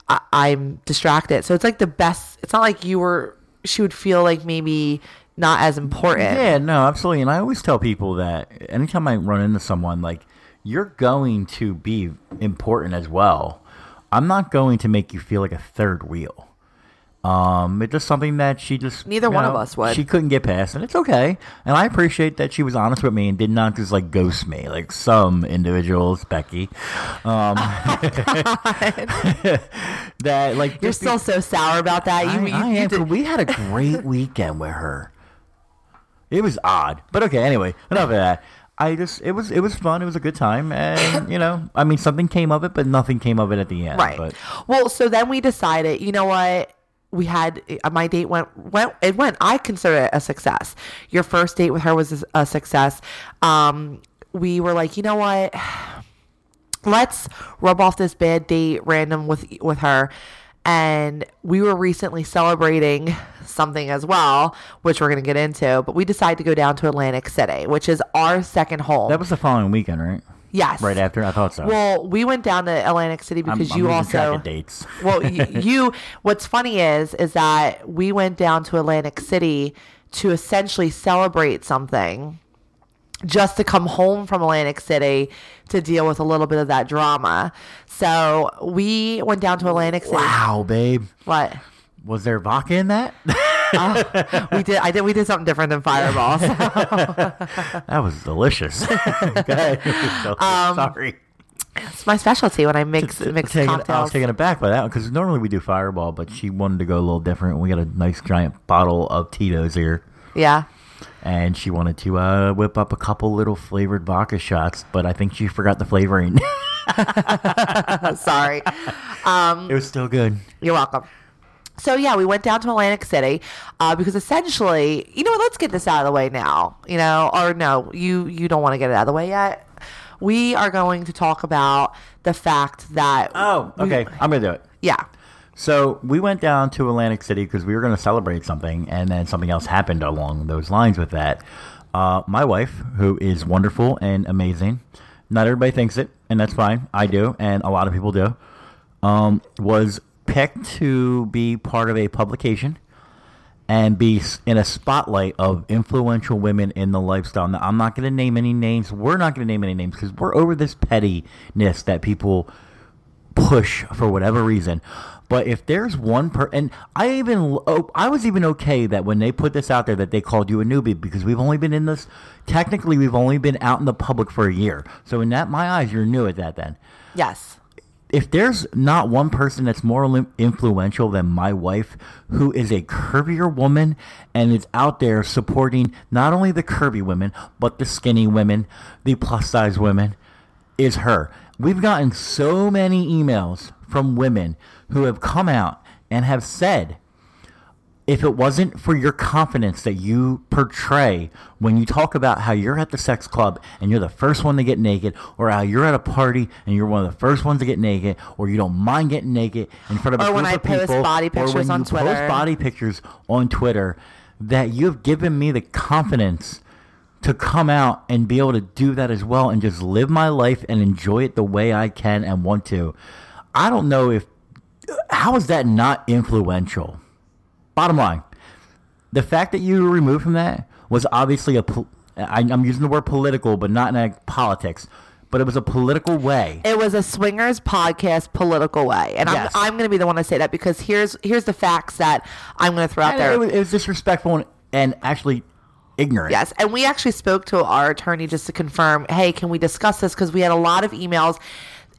I, I'm distracted. So it's like the best. It's not like you were. She would feel like maybe not as important. Yeah, no, absolutely. And I always tell people that anytime I run into someone, like, you're going to be important as well. I'm not going to make you feel like a third wheel. Um, it's just something that she just Neither one of us would. She couldn't get past, and it's okay. And I appreciate that she was honest with me and did not just like ghost me like some individuals, Becky. Um, <laughs> <laughs> that like You're just be- still so sour about that. You, I, you, I am, we had a great <laughs> weekend with her. It was odd, but okay. Anyway, enough of that. I just it was it was fun. It was a good time, and you know, I mean, something came of it, but nothing came of it at the end. Right. But Well, so then we decided, you know what? We had uh, my date went went it went. I consider it a success. Your first date with her was a success. Um, we were like, you know what? <sighs> Let's rub off this bad date random with with her. And we were recently celebrating something as well, which we're going to get into. But we decided to go down to Atlantic City, which is our second home. that was the following weekend, right? Yes. Right after I thought so. Well, we went down to Atlantic City I'm- because I'm you track also dates. <laughs> well, you, you. What's funny is, is that we went down to Atlantic City to essentially celebrate something, just to come home from Atlantic City to deal with a little bit of that drama. So we went down to Atlantic City. Wow, babe, What? was there vodka in that? <laughs> Uh, <laughs> we did. I did. We did something different than Fireball. So. <laughs> That was delicious. <laughs> So- Sorry. It's my specialty when I mix mix Taken- I was taken aback by that one because normally we do Fireball, but she wanted to go a little different. We got a nice giant bottle of Tito's here, yeah. and she wanted to uh, whip up a couple little flavored vodka shots, but I think she forgot the flavoring. Sorry. it was still good. You're welcome. So yeah, we went down to Atlantic City uh, because essentially, you know what? Let's get this out of the way now. You know, or no, you you don't want to get it out of the way yet. We are going to talk about the fact that Oh, we- okay. I'm gonna do it. yeah, So we went down to Atlantic City because we were going to celebrate something, and then something else happened along those lines with that. Uh, my wife, who is wonderful and amazing, not everybody thinks it, and that's fine. I do, and a lot of people do. Um, was picked to be part of a publication and be in a spotlight of influential women in the lifestyle. Now, I'm not going to name any names. We're not going to name any names because we're over this pettiness that people push for whatever reason. But if there's one per, and I even, oh, I was even okay that when they put this out there that they called you a newbie because we've only been in this, technically we've only been out in the public for a year. So in that, my eyes, you're new at that then yes, if there's not one person that's more influential than my wife, who is a curvier woman and is out there supporting not only the curvy women, but the skinny women, the plus size women, is her. We've gotten so many emails from women who have come out and have said, if it wasn't for your confidence that you portray when you talk about how you're at the sex club and you're the first one to get naked, or how you're at a party and you're one of the first ones to get naked, or you don't mind getting naked in front of a Or when group I of post people, body or pictures when on you Twitter. post body pictures on Twitter, that you've given me the confidence to come out and be able to do that as well and just live my life and enjoy it the way I can and want to. I don't know if how is that not influential? Bottom line, the fact that you were removed from that was obviously a. pol- I, I'm using the word political, but not in a politics. But it was a political way. it was a swingers podcast political way, and Yes. I'm I'm going to be the one to say that because here's here's the facts that I'm going to throw out there. it, was, it was disrespectful and, and actually ignorant. Yes, and we actually spoke to our attorney just to confirm, hey, can we discuss this? Because we had a lot of emails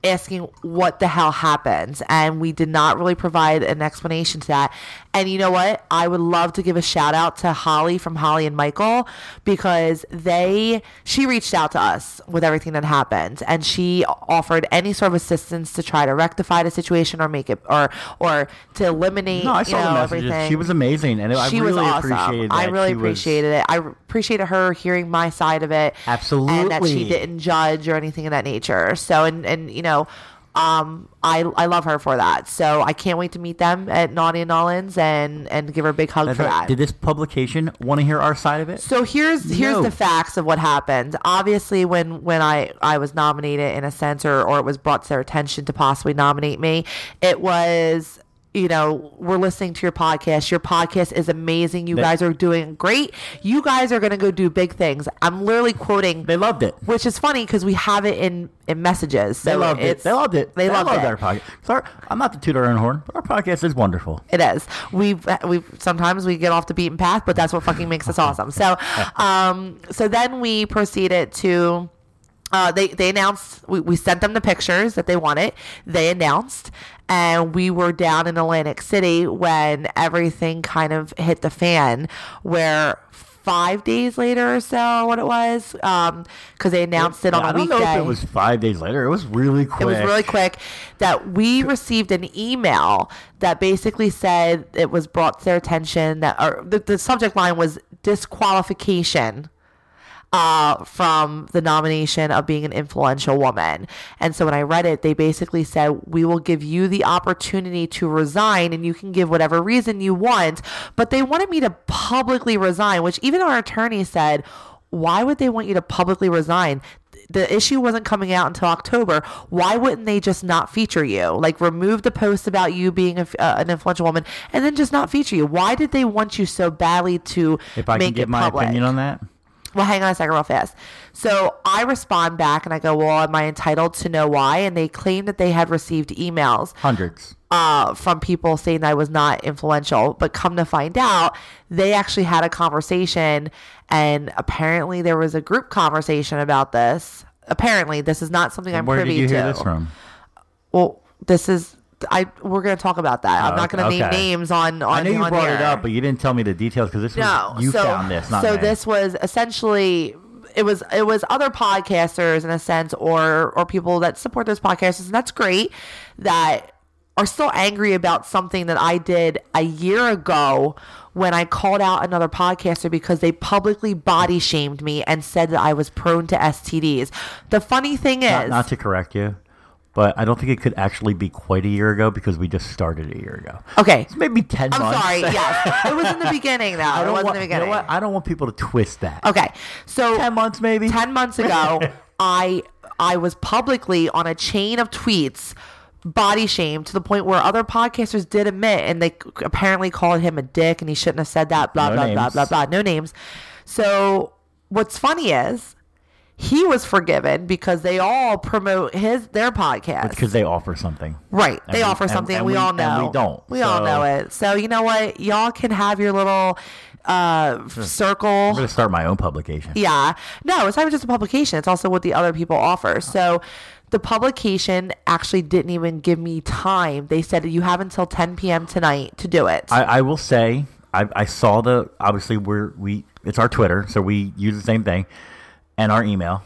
asking what the hell happened, and we did not really provide an explanation to that. And you know what? I would love to give a shout out to Holly from Holly and Michael because they she reached out to us with everything that happened, and she offered any sort of assistance to try to rectify the situation or make it or or to eliminate No, I you saw know, the messages. everything She was amazing, and I she really was awesome. appreciated. I really She was- appreciated it. I appreciated her hearing my side of it. Absolutely. And that she didn't judge or anything of that nature. So and and you know, um, I I love her for that. So I can't wait to meet them at Naughty and N'awlins and and give her a big hug That's for right. that. Did this publication want to hear our side of it? So here's here's No. the facts of what happened. Obviously, when when I I was nominated in a sense, or or it was brought to their attention to possibly nominate me, it was. You know, we're listening to your podcast. Your podcast is amazing. You They- guys are doing great. You guys are going to go do big things. I'm literally quoting, They loved it. which is funny because we have it in in messages. So They loved it. They loved it. They loved loved it. our podcast. Sorry, I'm not to toot our own horn, but our podcast is wonderful. It is. We've we've sometimes we get off the beaten path, but that's what fucking makes us <laughs> awesome. So, um, so then we proceeded to. Uh, they they announced we, we sent them the pictures that they wanted. They announced, and we were down in Atlantic City when everything kind of hit the fan. Where five days later or so, what it was, because they announced it on I a don't know if it was five days later. It was really quick. It was really quick that we received an email that basically said it was brought to their attention that or the, the subject line was disqualification uh, from the nomination of being an influential woman. And so when I read it, they basically said, We will give you the opportunity to resign and you can give whatever reason you want. But they wanted me to publicly resign, which even our attorney said, Why would they want you to publicly resign? The issue wasn't coming out until October. Why wouldn't they just not feature you? Like remove the post about you being a, uh, an influential woman and then just not feature you? Why did they want you so badly to If I make can give it my public? opinion on that, well, hang on a second, real fast. So I respond back and I go, well, am I entitled to know why? And they claim that they had received emails Hundreds. uh, from people saying that I was not influential. But come to find out, they actually had a conversation, and apparently there was a group conversation about this. Apparently, this is not something I'm Where privy did you to. hear this from? Well, this is. I we're gonna talk about that. I'm Oh, not gonna name names on on. I know you brought it up, but you didn't tell me the details because this No, was you so, found this, not so me. this was essentially it was it was other podcasters in a sense, or or people that support those podcasters, and that's great. That are still angry about something that I did a year ago when I called out another podcaster because they publicly body shamed me and said that I was prone to STDs. The funny thing is, not, not to correct you, but I don't think it could actually be quite a year ago because we just started a year ago. okay. It's maybe 10 I'm months. sorry. Yes, it was in the <laughs> beginning though. I don't was want, in the you know what? I don't want people to twist that. Okay, so 10 months maybe? 10 months ago, <laughs> I I was publicly on a chain of tweets body shamed to the point where other podcasters did admit and they apparently called him a dick and he shouldn't have said that blah No blah blah blah blah no names. So what's funny is he was forgiven because they all promote his their podcast. Because they offer something. Right. And They we- offer and- something and we, we- all know. we don't. We all know it. So you know what? Y'all can have your little uh circle. I'm to start my own publication. Yeah. No, it's not even just a publication. It's also what the other people offer. So the publication actually didn't even give me time. They said you have until 10 p.m. tonight to do it. I, I will say, I, I saw the, obviously, we're, we, it's our Twitter, so we use the same thing, and our email.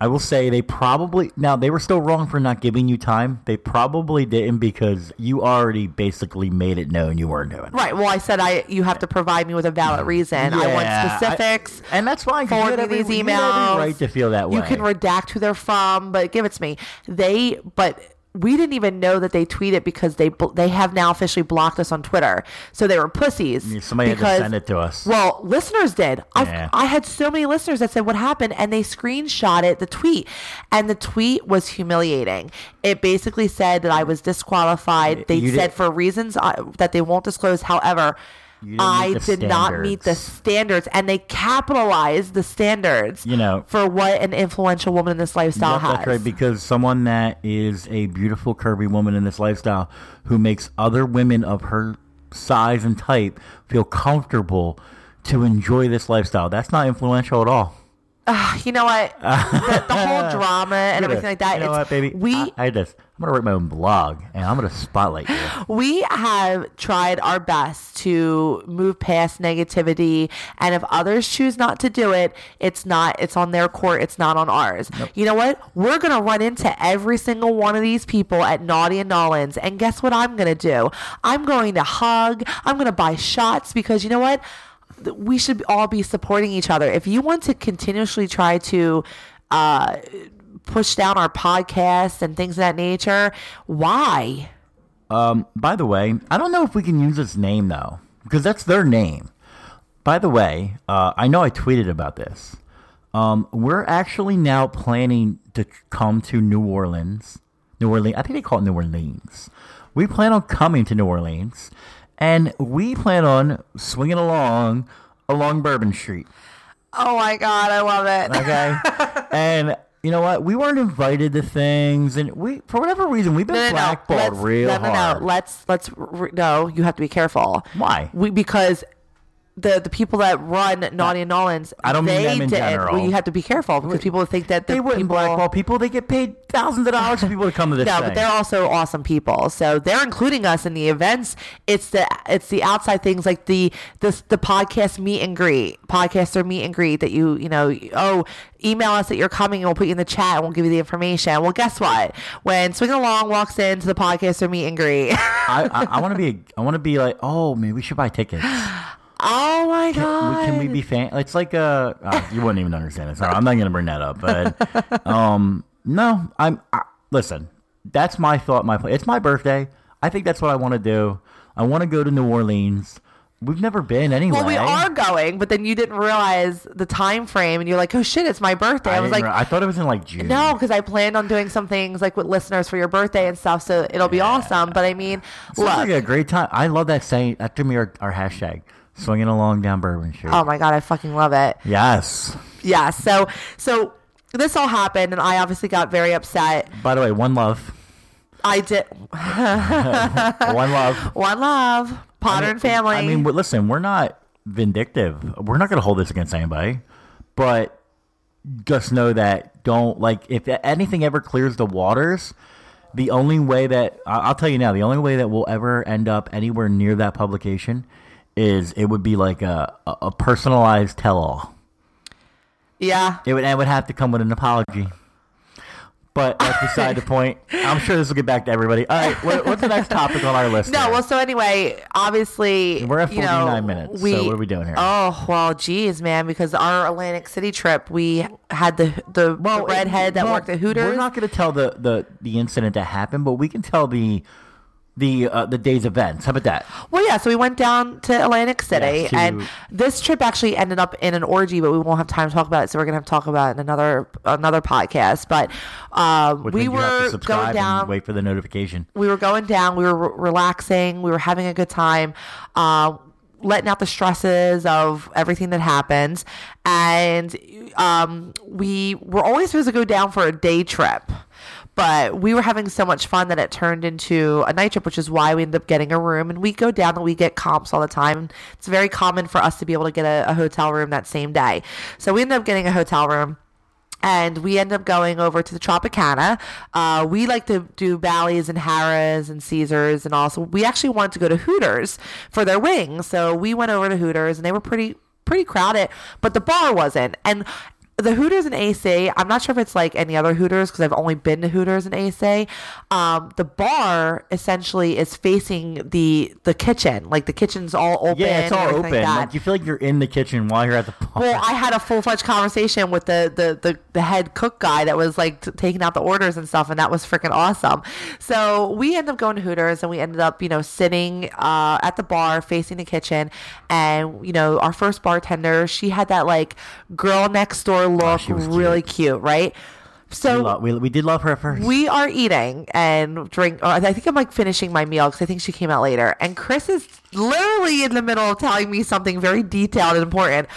I will say they probably now they were still wrong for not giving you time. They probably didn't because you already basically made it known you weren't doing it. right. Well, I said I you have to provide me with a valid mm. reason. I want Yeah, I- specifics. and that's fine. you Forward me these you emails. right to feel that way. You can redact who they're from, but give it to me. They, but we didn't even know that they tweeted because they they have now officially blocked us on Twitter. So they were pussies. Yeah, somebody had to send it to us. Well, listeners did. Yeah. I had so many listeners that said what happened, and they screenshot it the tweet, and the tweet was humiliating. It basically said that I was disqualified. They You did- said for reasons I, that they won't disclose. However. I did not meet the standards. standards, and they capitalized the standards You know. for what an influential woman in this lifestyle Yep, has. that's right. Because someone that is a beautiful, curvy woman in this lifestyle who makes other women of her size and type feel comfortable to enjoy this lifestyle. That's not influential at all. You know what? <laughs> the, the whole drama and everything like that. You know what, baby? We I, I just I'm gonna write my own blog and I'm gonna spotlight you. <gasps> we have tried our best to move past negativity and if others choose not to do it it's not it's on their court it's not on ours you know what we're gonna run into every single one of these people at naughty and N'awlins and guess what i'm gonna do i'm going to hug i'm gonna buy shots because you know what we should all be supporting each other if you want to continuously try to uh push down our podcasts and things of that nature why Um, by the way, I don't know if we can use this name though, because that's their name. By the way, uh, I know I tweeted about this. Um, we're actually now planning to come to New Orleans. New Orleans. I think they call it New Orleans. We plan on coming to New Orleans, and we plan on swinging along along Bourbon Street. Oh my god, I love it. Okay, <laughs> and you know what? We weren't invited to things, and we for whatever reason we've been No, no, no. blackballed Let's, real no, no, hard. no. Let's let's re- no. You have to be careful. Why? We because the the people that run Naughty and N'awlins, I don't mean they them in did. general. Well, you have to be careful because people think that the They wouldn't people, blackball people. They get paid thousands of dollars for people to come to this No, thing. but they're also awesome people. So they're including us in the events. It's the it's the outside things like the the the podcast meet and greet, podcaster meet and greet that you you know oh email us that you're coming and we'll put you in the chat and we'll give you the information. Well, guess what? When Swinging Along walks into the podcaster meet and greet, I, I, I want to <laughs> be. I want to be like, oh, man, we should buy tickets. <gasps> <gasps> <gasps> oh my god, we, can we be fan? It's like uh, uh, you wouldn't even understand it. Sorry, I'm not gonna bring that up. But um, no, I'm. I, listen, that's my thought. My plan. It's my birthday. I think that's what I want to do. I want to go to New Orleans. We've never been anyway. Well, we are going, but then you didn't realize the time frame, and you're like, "Oh shit, it's my birthday." I, was like, re- I thought it was in like June. No, because I planned on doing some things like with listeners for your birthday and stuff, so it'll be awesome. But I mean, Sounds like a great time. I love that saying. That to me, our, our hashtag. Swinging along down Bourbon Street. Oh my god, I fucking love it. yes. Yeah. So so this all happened, and I obviously got very upset. By the way, one love. I did <laughs> One love. one love, Potter and family. I mean, listen, we're not vindictive. We're not going to hold this against anybody. But just know that don't like if anything ever clears the waters. The only way that I- I'll tell you now, the only way that we'll ever end up anywhere near that publication is it would be like a a, personalized tell-all. yeah. It would and it would have to come with an apology. But that's beside the <laughs> point. I'm sure this will get back to everybody. All right, what, what's the next topic on our list? No, well, so anyway, obviously We're at you know, 49 minutes, so what are we doing here? Oh well, geez, man, because our Atlantic City trip, we had the the, the redhead that well, worked at Hooters. We're not going to tell the, the, the incident that happened, but we can tell the the uh, the day's events. How about that? Well, yeah, so we went down to Atlantic City, Yes, to- and this trip actually ended up in an orgy, but we won't have time to talk about it, so we're gonna have to talk about it in another another podcast. But um, we means you have to were going down. wait for the notification. we were going down. We were re- relaxing. We were having a good time. Uh, letting out the stresses of everything that happens and um, we were always supposed to go down for a day trip but we were having so much fun that it turned into a night trip which is why we ended up getting a room and we go down and we get comps all the time it's very common for us to be able to get a, a hotel room that same day so we ended up getting a hotel room and we end up going over to the Tropicana. Uh, we like to do Bally's and Harrah's and Caesars and also we actually wanted to go to Hooters for their wings. So we went over to Hooters and they were pretty pretty crowded, but the bar wasn't. And the Hooters and AC, I'm not sure if it's like any other Hooters because I've only been to Hooters and AC. Um, the bar essentially is facing the the kitchen, like the kitchen's all open. Yeah, it's all open. Like. Like you feel like you're in the kitchen while you're at the bar. Well, I had a full fledged conversation with the, the, the, the head cook guy that was like t- taking out the orders and stuff, and that was freaking awesome. So we ended up going to Hooters, and we ended up, you know, sitting uh, at the bar facing the kitchen, and you know, our first bartender, she had that like girl next door look, Oh, really cute, right? we, So lo- we, we did love her first. we are eating and drink. Or I think I'm like finishing my meal because I think she came out later. And Chris is literally in the middle of telling me something very detailed and important.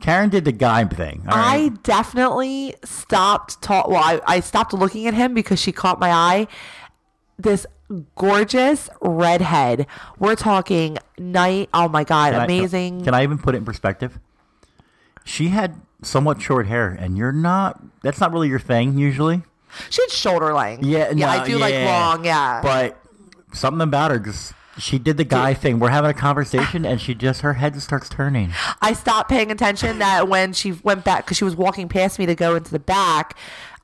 Karen did the guy thing. I right? definitely stopped. Ta- well, I, I stopped looking at him because she caught my eye. This gorgeous redhead. We're talking night. Oh my god, Can I- amazing. can I even put it in perspective? She had somewhat short hair, and you're not. That's not really your thing usually. she had shoulder length. Yeah, yeah, no, I do like long. Yeah, But something about her just she did the guy thing. We're having a conversation and she just her head starts turning. I stopped paying attention that when she went back because she was walking past me to go into the back.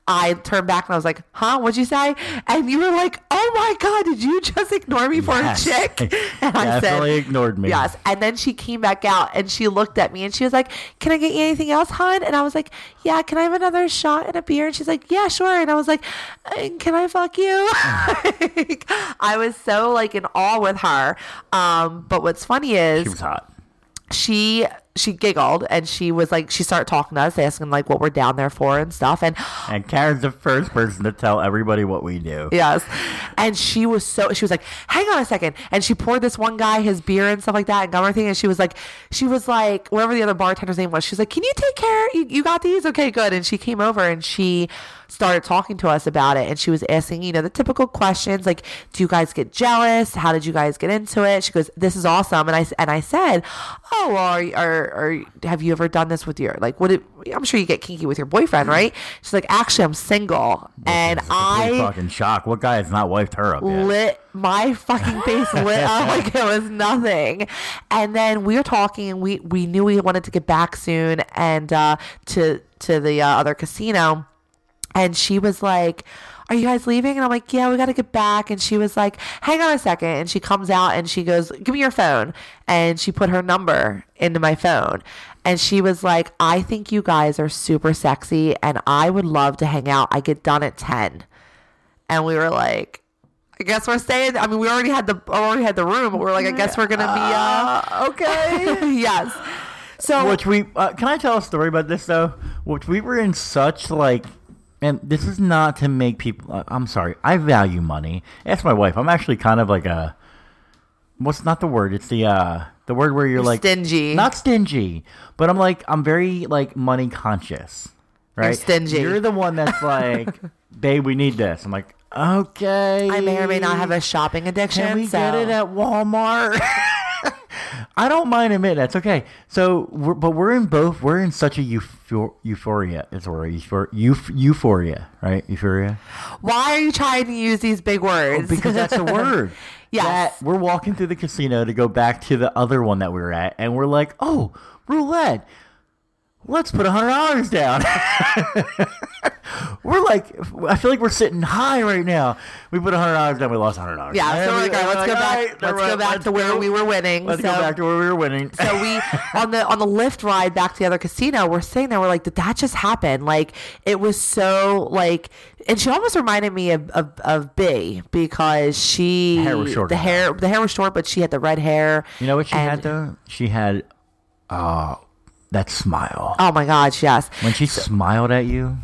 I turned back and I was like, "Huh? What'd you say?" And you were like, "Oh my god, did you just ignore me for Yes. a chick?" <laughs> And I Definitely said, ignored me. Yes. And then she came back out and she looked at me and she was like, "Can I get you anything else, hon?" And I was like, "Yeah, can I have another shot and a beer?" And she's like, "Yeah, sure." And I was like, "Uh, "Can I fuck you?" <laughs> Like, I was so like in awe with her. Um, but what's funny is She was hot. she she giggled and she was like she started talking to us asking like what we're down there for and stuff. And And Karen's the first person to tell everybody what we do. yes. And she was so she was like hang on a second. And she poured this one guy his beer and stuff like that and got everything. And she was like she was like whatever the other bartender's name was she was like can you take care? You, you got these? Okay good. And she came over and she started talking to us about it. And she was asking you know the typical questions like do you guys get jealous? How did you guys get into it? She goes this is awesome. And i and i said oh well, are, are, are have you ever done this with your like what it, i'm sure you get kinky with your boyfriend right she's like actually i'm single and It's a i fucking shock. What guy has not wiped her up yet? lit my fucking face lit up <laughs> like it was nothing and then we were talking and we we knew we wanted to get back soon and uh to to the uh, other casino and she was like are you guys leaving and i'm like yeah we got to get back and she was like hang on a second and she comes out and she goes give me your phone and she put her number into my phone and she was like i think you guys are super sexy and i would love to hang out i get done at 10 and we were like I guess we're staying. I mean, we already had the already had the room, but we're like, I guess we're gonna be uh, okay. <laughs> yes. So Which we uh, can I tell a story about this though? Which we were in such like, and this is not to make people. Uh, I'm sorry. I value money. Ask my wife. I'm actually kind of like a what's not the word? It's the uh the word where you're, like stingy. Not stingy, but I'm like I'm very like money conscious. Right? stingy. You're the one that's <laughs> like, babe, we need this. I'm like, okay. I may or may not have a shopping addiction. Can we so. get it at Walmart? <laughs> I don't mind admitting that's okay. So, we're, but we're in both. We're in such a euphor- euphoria. It's. Euphor- euphoria, right? Euphoria. Why are you trying to use these big words? Oh, because that's a word. <laughs> Yes. That- we're walking through the casino to go back to the other one that we were at, and we're like, oh, roulette. Let's put a hundred dollars down. <laughs> <laughs> we're like, I feel like we're sitting high right now. We put a hundred dollars down. We lost hundred dollars. yeah, so we're like, all right, let's go back. Let's right, go back let's to where go. we were winning. Let's so, go back to where we were winning. so we <laughs> on the on the Lyft ride back to the other casino, we're sitting there. We're like, did that just happen? Like it was so like, and she almost reminded me of of, of B because she hair was short The hair the hair was short, but she had the red hair. You know what she and- had though? She had, uh, that smile. Oh my gosh, yes. When she smiled at you.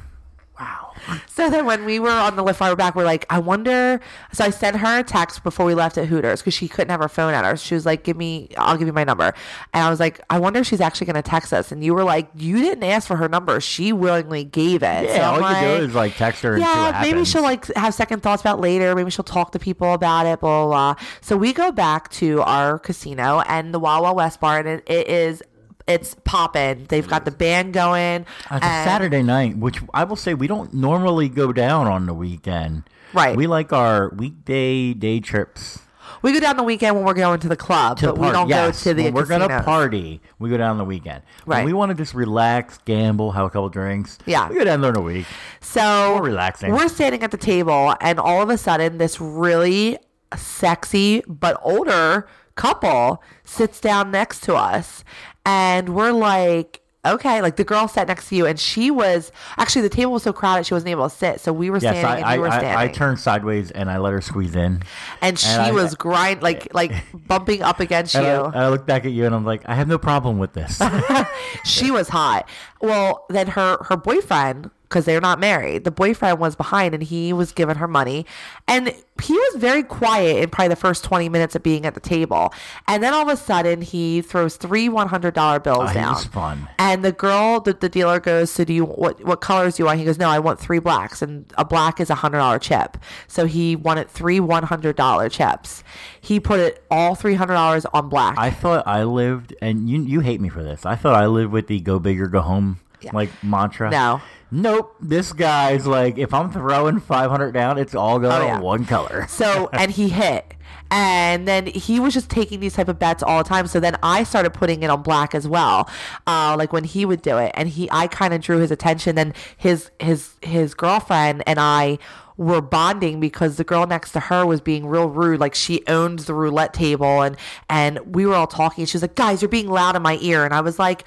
<laughs> So then when we were on the Lyft ride back, we're like, I wonder. So I sent her a text before we left at Hooters because she couldn't have her phone at her. She was like, "Give me, I'll give you my number." And I was like, I wonder if she's actually going to text us. And you were like, you didn't ask for her number; she willingly gave it. Yeah, so all I'm you do is like text her and see what yeah, maybe she'll like have second thoughts about later. Maybe she'll talk to people about it. Blah blah. blah. So we go back to our casino and the Wild West bar, and it, it is it's popping. They've got the band going. Uh, it's a and- Saturday night, which I will say we don't normally go down on the weekend. Right. We like our weekday day trips. We go down the weekend when we're going to the club, To but the we don't yes. go to the when we're gonna party. We go down the weekend. When Right. we want to just relax, gamble, have a couple drinks. Yeah. We go down during a week. So More relaxing. We're standing at the table, and all of a sudden, this really sexy but older couple sits down next to us, and we're like. Okay, like the girl sat next to you, and she was actually the table was so crowded she wasn't able to sit. So we were Yes, standing, I, and I, you were standing, I, I turned sideways and I let her squeeze in. and she I- was grind like <laughs> like bumping up against And I, you. and I looked back at you and I'm like, I have no problem with this. <laughs> she was hot. Well, then her her boyfriend, because they're not married, the boyfriend was behind and he was giving her money, and he was very quiet in probably the first twenty minutes of being at the table, and then all of a sudden he throws three one hundred dollar bills Oh, down. fun. And the girl, the, the dealer goes, "So do you what what colors do you want?" He goes, "No, I want three blacks, and a black is a hundred dollar chip." So he wanted three one hundred dollar chips. He put it all three hundred dollars on black. I thought I lived, and you you hate me for this. I thought I lived with the "go big or go home" like mantra. No. Nope. This guy's like, if I'm throwing 500 down, it's all going Oh, yeah. one color. <laughs> So and he hit. And then he was just taking these type of bets all the time. So then I started putting it on black as well, uh, like when he would do it. And he, I kind of drew his attention. Then his his his girlfriend and I were bonding because the girl next to her was being real rude. Like she owned the roulette table, and and we were all talking. She was like, "Guys, you're being loud in my ear," and I was like.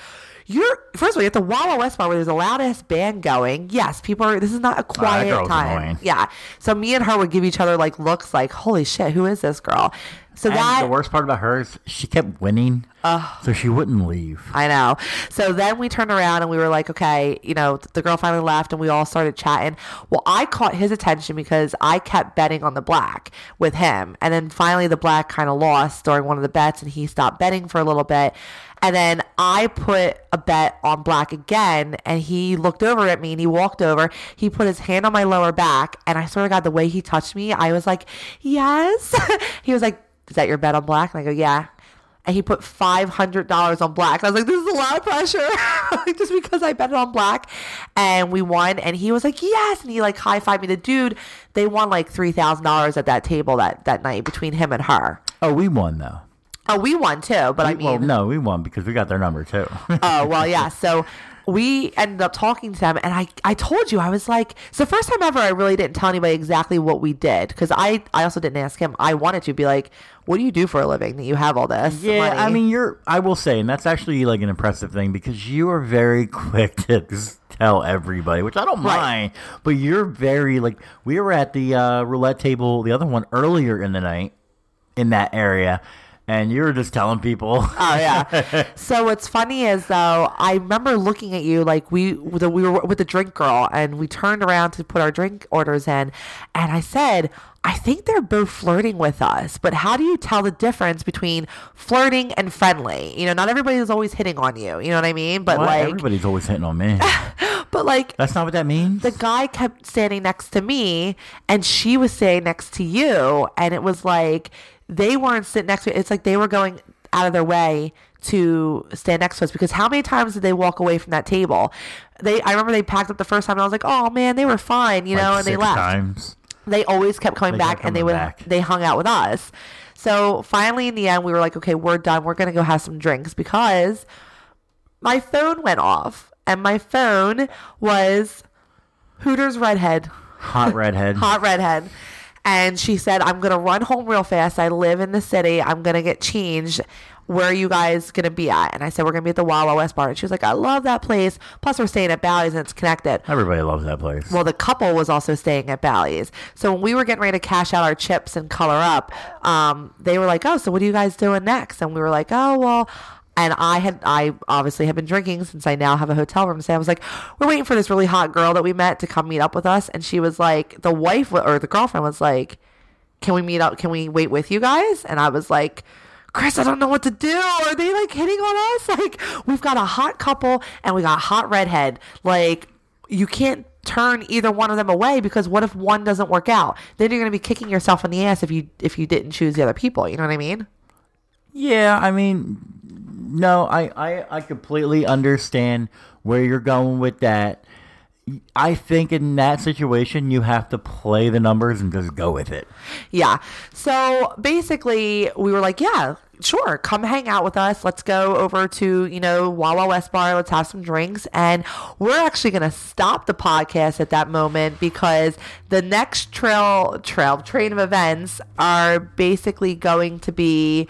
You're first of all, you're at the Wawa West Bar where there's a loud ass band going. Yes, people are. This is not a quiet girl's time. annoying. Yeah. So me and her would give each other like looks like, holy shit, who is this girl? So And that the worst part about her is she kept winning, so she wouldn't leave. I know. So then we turned around and we were like, okay, you know, the girl finally left and we all started chatting. Well, I caught his attention because I kept betting on the black with him. And then finally the black kind of lost during one of the bets and he stopped betting for a little bit. And then I put a bet on black again and he looked over at me and he walked over. He put his hand on my lower back and I swear to God, the way he touched me, I was like, yes. <laughs> he was like, is that your bet on black? And I go, yeah and he put five hundred dollars on black. I was like, "This is a lot of pressure, <laughs> just because I bet on black." And we won, and he was like, "Yes!" And he like high fived me. The dude, they won like three thousand dollars at that table that that night between him and her. Oh, we won though. Oh, we won too, but I mean, well, no, we won because we got their number too. <laughs> Oh, well, yeah. So we ended up talking to them, and I, I told you, I was like, it's the first time ever I really didn't tell anybody exactly what we did because I, I also didn't ask him. I wanted to be like, what do you do for a living that you have all this? Yeah, money?" I mean, you're. I will say, and that's actually like an impressive thing because you are very <laughs> quick to tell everybody, which I don't Right. mind. But you're very like we were at the uh, roulette table, the other one earlier in the night in that area, and you were just telling people. <laughs> Oh yeah. so what's funny is though, I remember looking at you like we the, we were with the drink girl, and we turned around to put our drink orders in, and I said. I think they're both flirting with us, but how do you tell the difference between flirting and friendly? You know, not everybody is always hitting on you. You know what I mean? But What? like, everybody's always hitting on me. <laughs> but like, That's not what that means. the guy kept standing next to me and she was standing next to you and it was like they weren't sitting next to me. it's like they were going out of their way to stand next to us because how many times did they walk away from that table they i remember they packed up the first time and i was like oh man they were fine you Like know and they left times. they always kept coming They back kept and they coming would back. they hung out with us so finally in the end we were like okay we're done we're gonna go have some drinks because my phone went off and my phone was hooters redhead Hot redhead. <laughs> hot redhead. And she said, I'm going to run home real fast. I live in the city. I'm going to get changed. Where are you guys going to be at? And I said, We're going to be at the Wawa West Bar. And she was like, I love that place. Plus, we're staying at Bally's and it's connected. Everybody loves that place. Well, the couple was also staying at Bally's. So when we were getting ready to cash out our chips and color up, um, they were like, "Oh, so what are you guys doing next?" And we were like, "Oh, well." And I had, I obviously have been drinking since I now have a hotel room. So I was like, "We're waiting for this really hot girl that we met to come meet up with us." And she was like, the wife or the girlfriend was like, "Can we meet up? Can we wait with you guys?" And I was like. Chris, I don't know what to do. Are they like hitting on us? <laughs> Like, we've got a hot couple and we got a hot redhead. Like, you can't turn either one of them away because what if one doesn't work out? Then you're going to be kicking yourself in the ass if you if you didn't choose the other people. You know what I mean? Yeah, I mean, no, I, I, I completely understand where you're going with that. I think in that situation, you have to play the numbers and just go with it. Yeah. So basically, we were like, yeah, sure, come hang out with us. Let's go over to, you know, Wawa West Bar. Let's have some drinks. And we're actually going to stop the podcast at that moment because the next trail, trail, train of events are basically going to be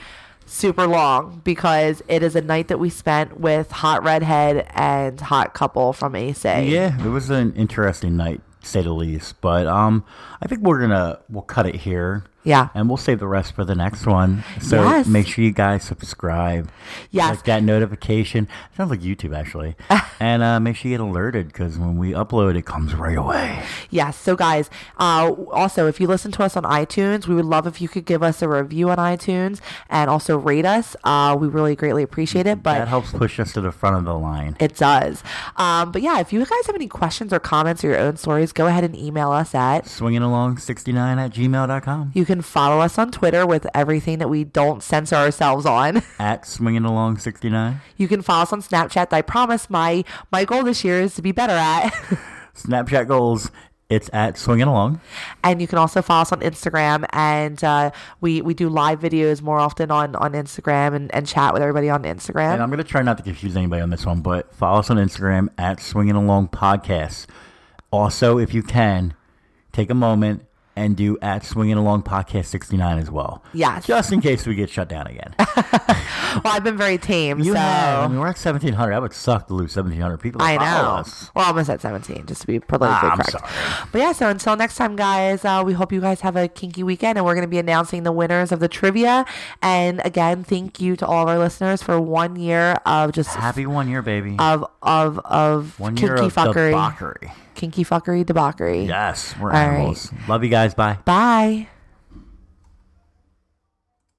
super long because it is a night that we spent with Hot Redhead and Hot Couple from AC. Yeah, it was an interesting night, say the least. But um, I think we're gonna we'll cut it here. Yeah. and we'll save the rest for the next one. So Yes. make sure you guys subscribe. Yes. like that notification. Sounds like YouTube actually. <laughs> and uh, make sure you get alerted because when we upload, it comes right away. Yes. So, guys, uh, also, if you listen to us on iTunes, we would love if you could give us a review on iTunes and also rate us. Uh, we really greatly appreciate it. But that helps push us to the front of the line. it does. Um, but yeah, if you guys have any questions or comments or your own stories, go ahead and email us at. swingingalong69 at gmail.com. You can follow us on Twitter with everything that we don't censor ourselves on. <laughs> At swinging along 69. You can follow us on Snapchat. that I promise my my goal this year is to be better at. <laughs> Snapchat goals. It's at swinging along. and you can also follow us on Instagram. And uh, we we do live videos more often on on Instagram and, and chat with everybody on Instagram. And I'm going to try not to confuse anybody on this one, but follow us on Instagram at Swinging Along Podcast. Also, if you can, take a moment and do at Swinging Along Podcast 69 as well. Yes. Just in case we get shut down again. <laughs> well, I've been very tame. You so have. I mean, we're at 1,700. That would suck to lose 1,700 people. I know. us. We're almost at 17, just to be politically Ah, I'm correct. sorry. But yeah, so until next time, guys, uh, we hope you guys have a kinky weekend, and we're going to be announcing the winners of the trivia. And again, thank you to all of our listeners for one year of just Happy one year, baby. of of of one kinky year of fuckery. Kinky fuckery debauchery. Yes, we're All right. animals. Love you guys. Bye. Bye.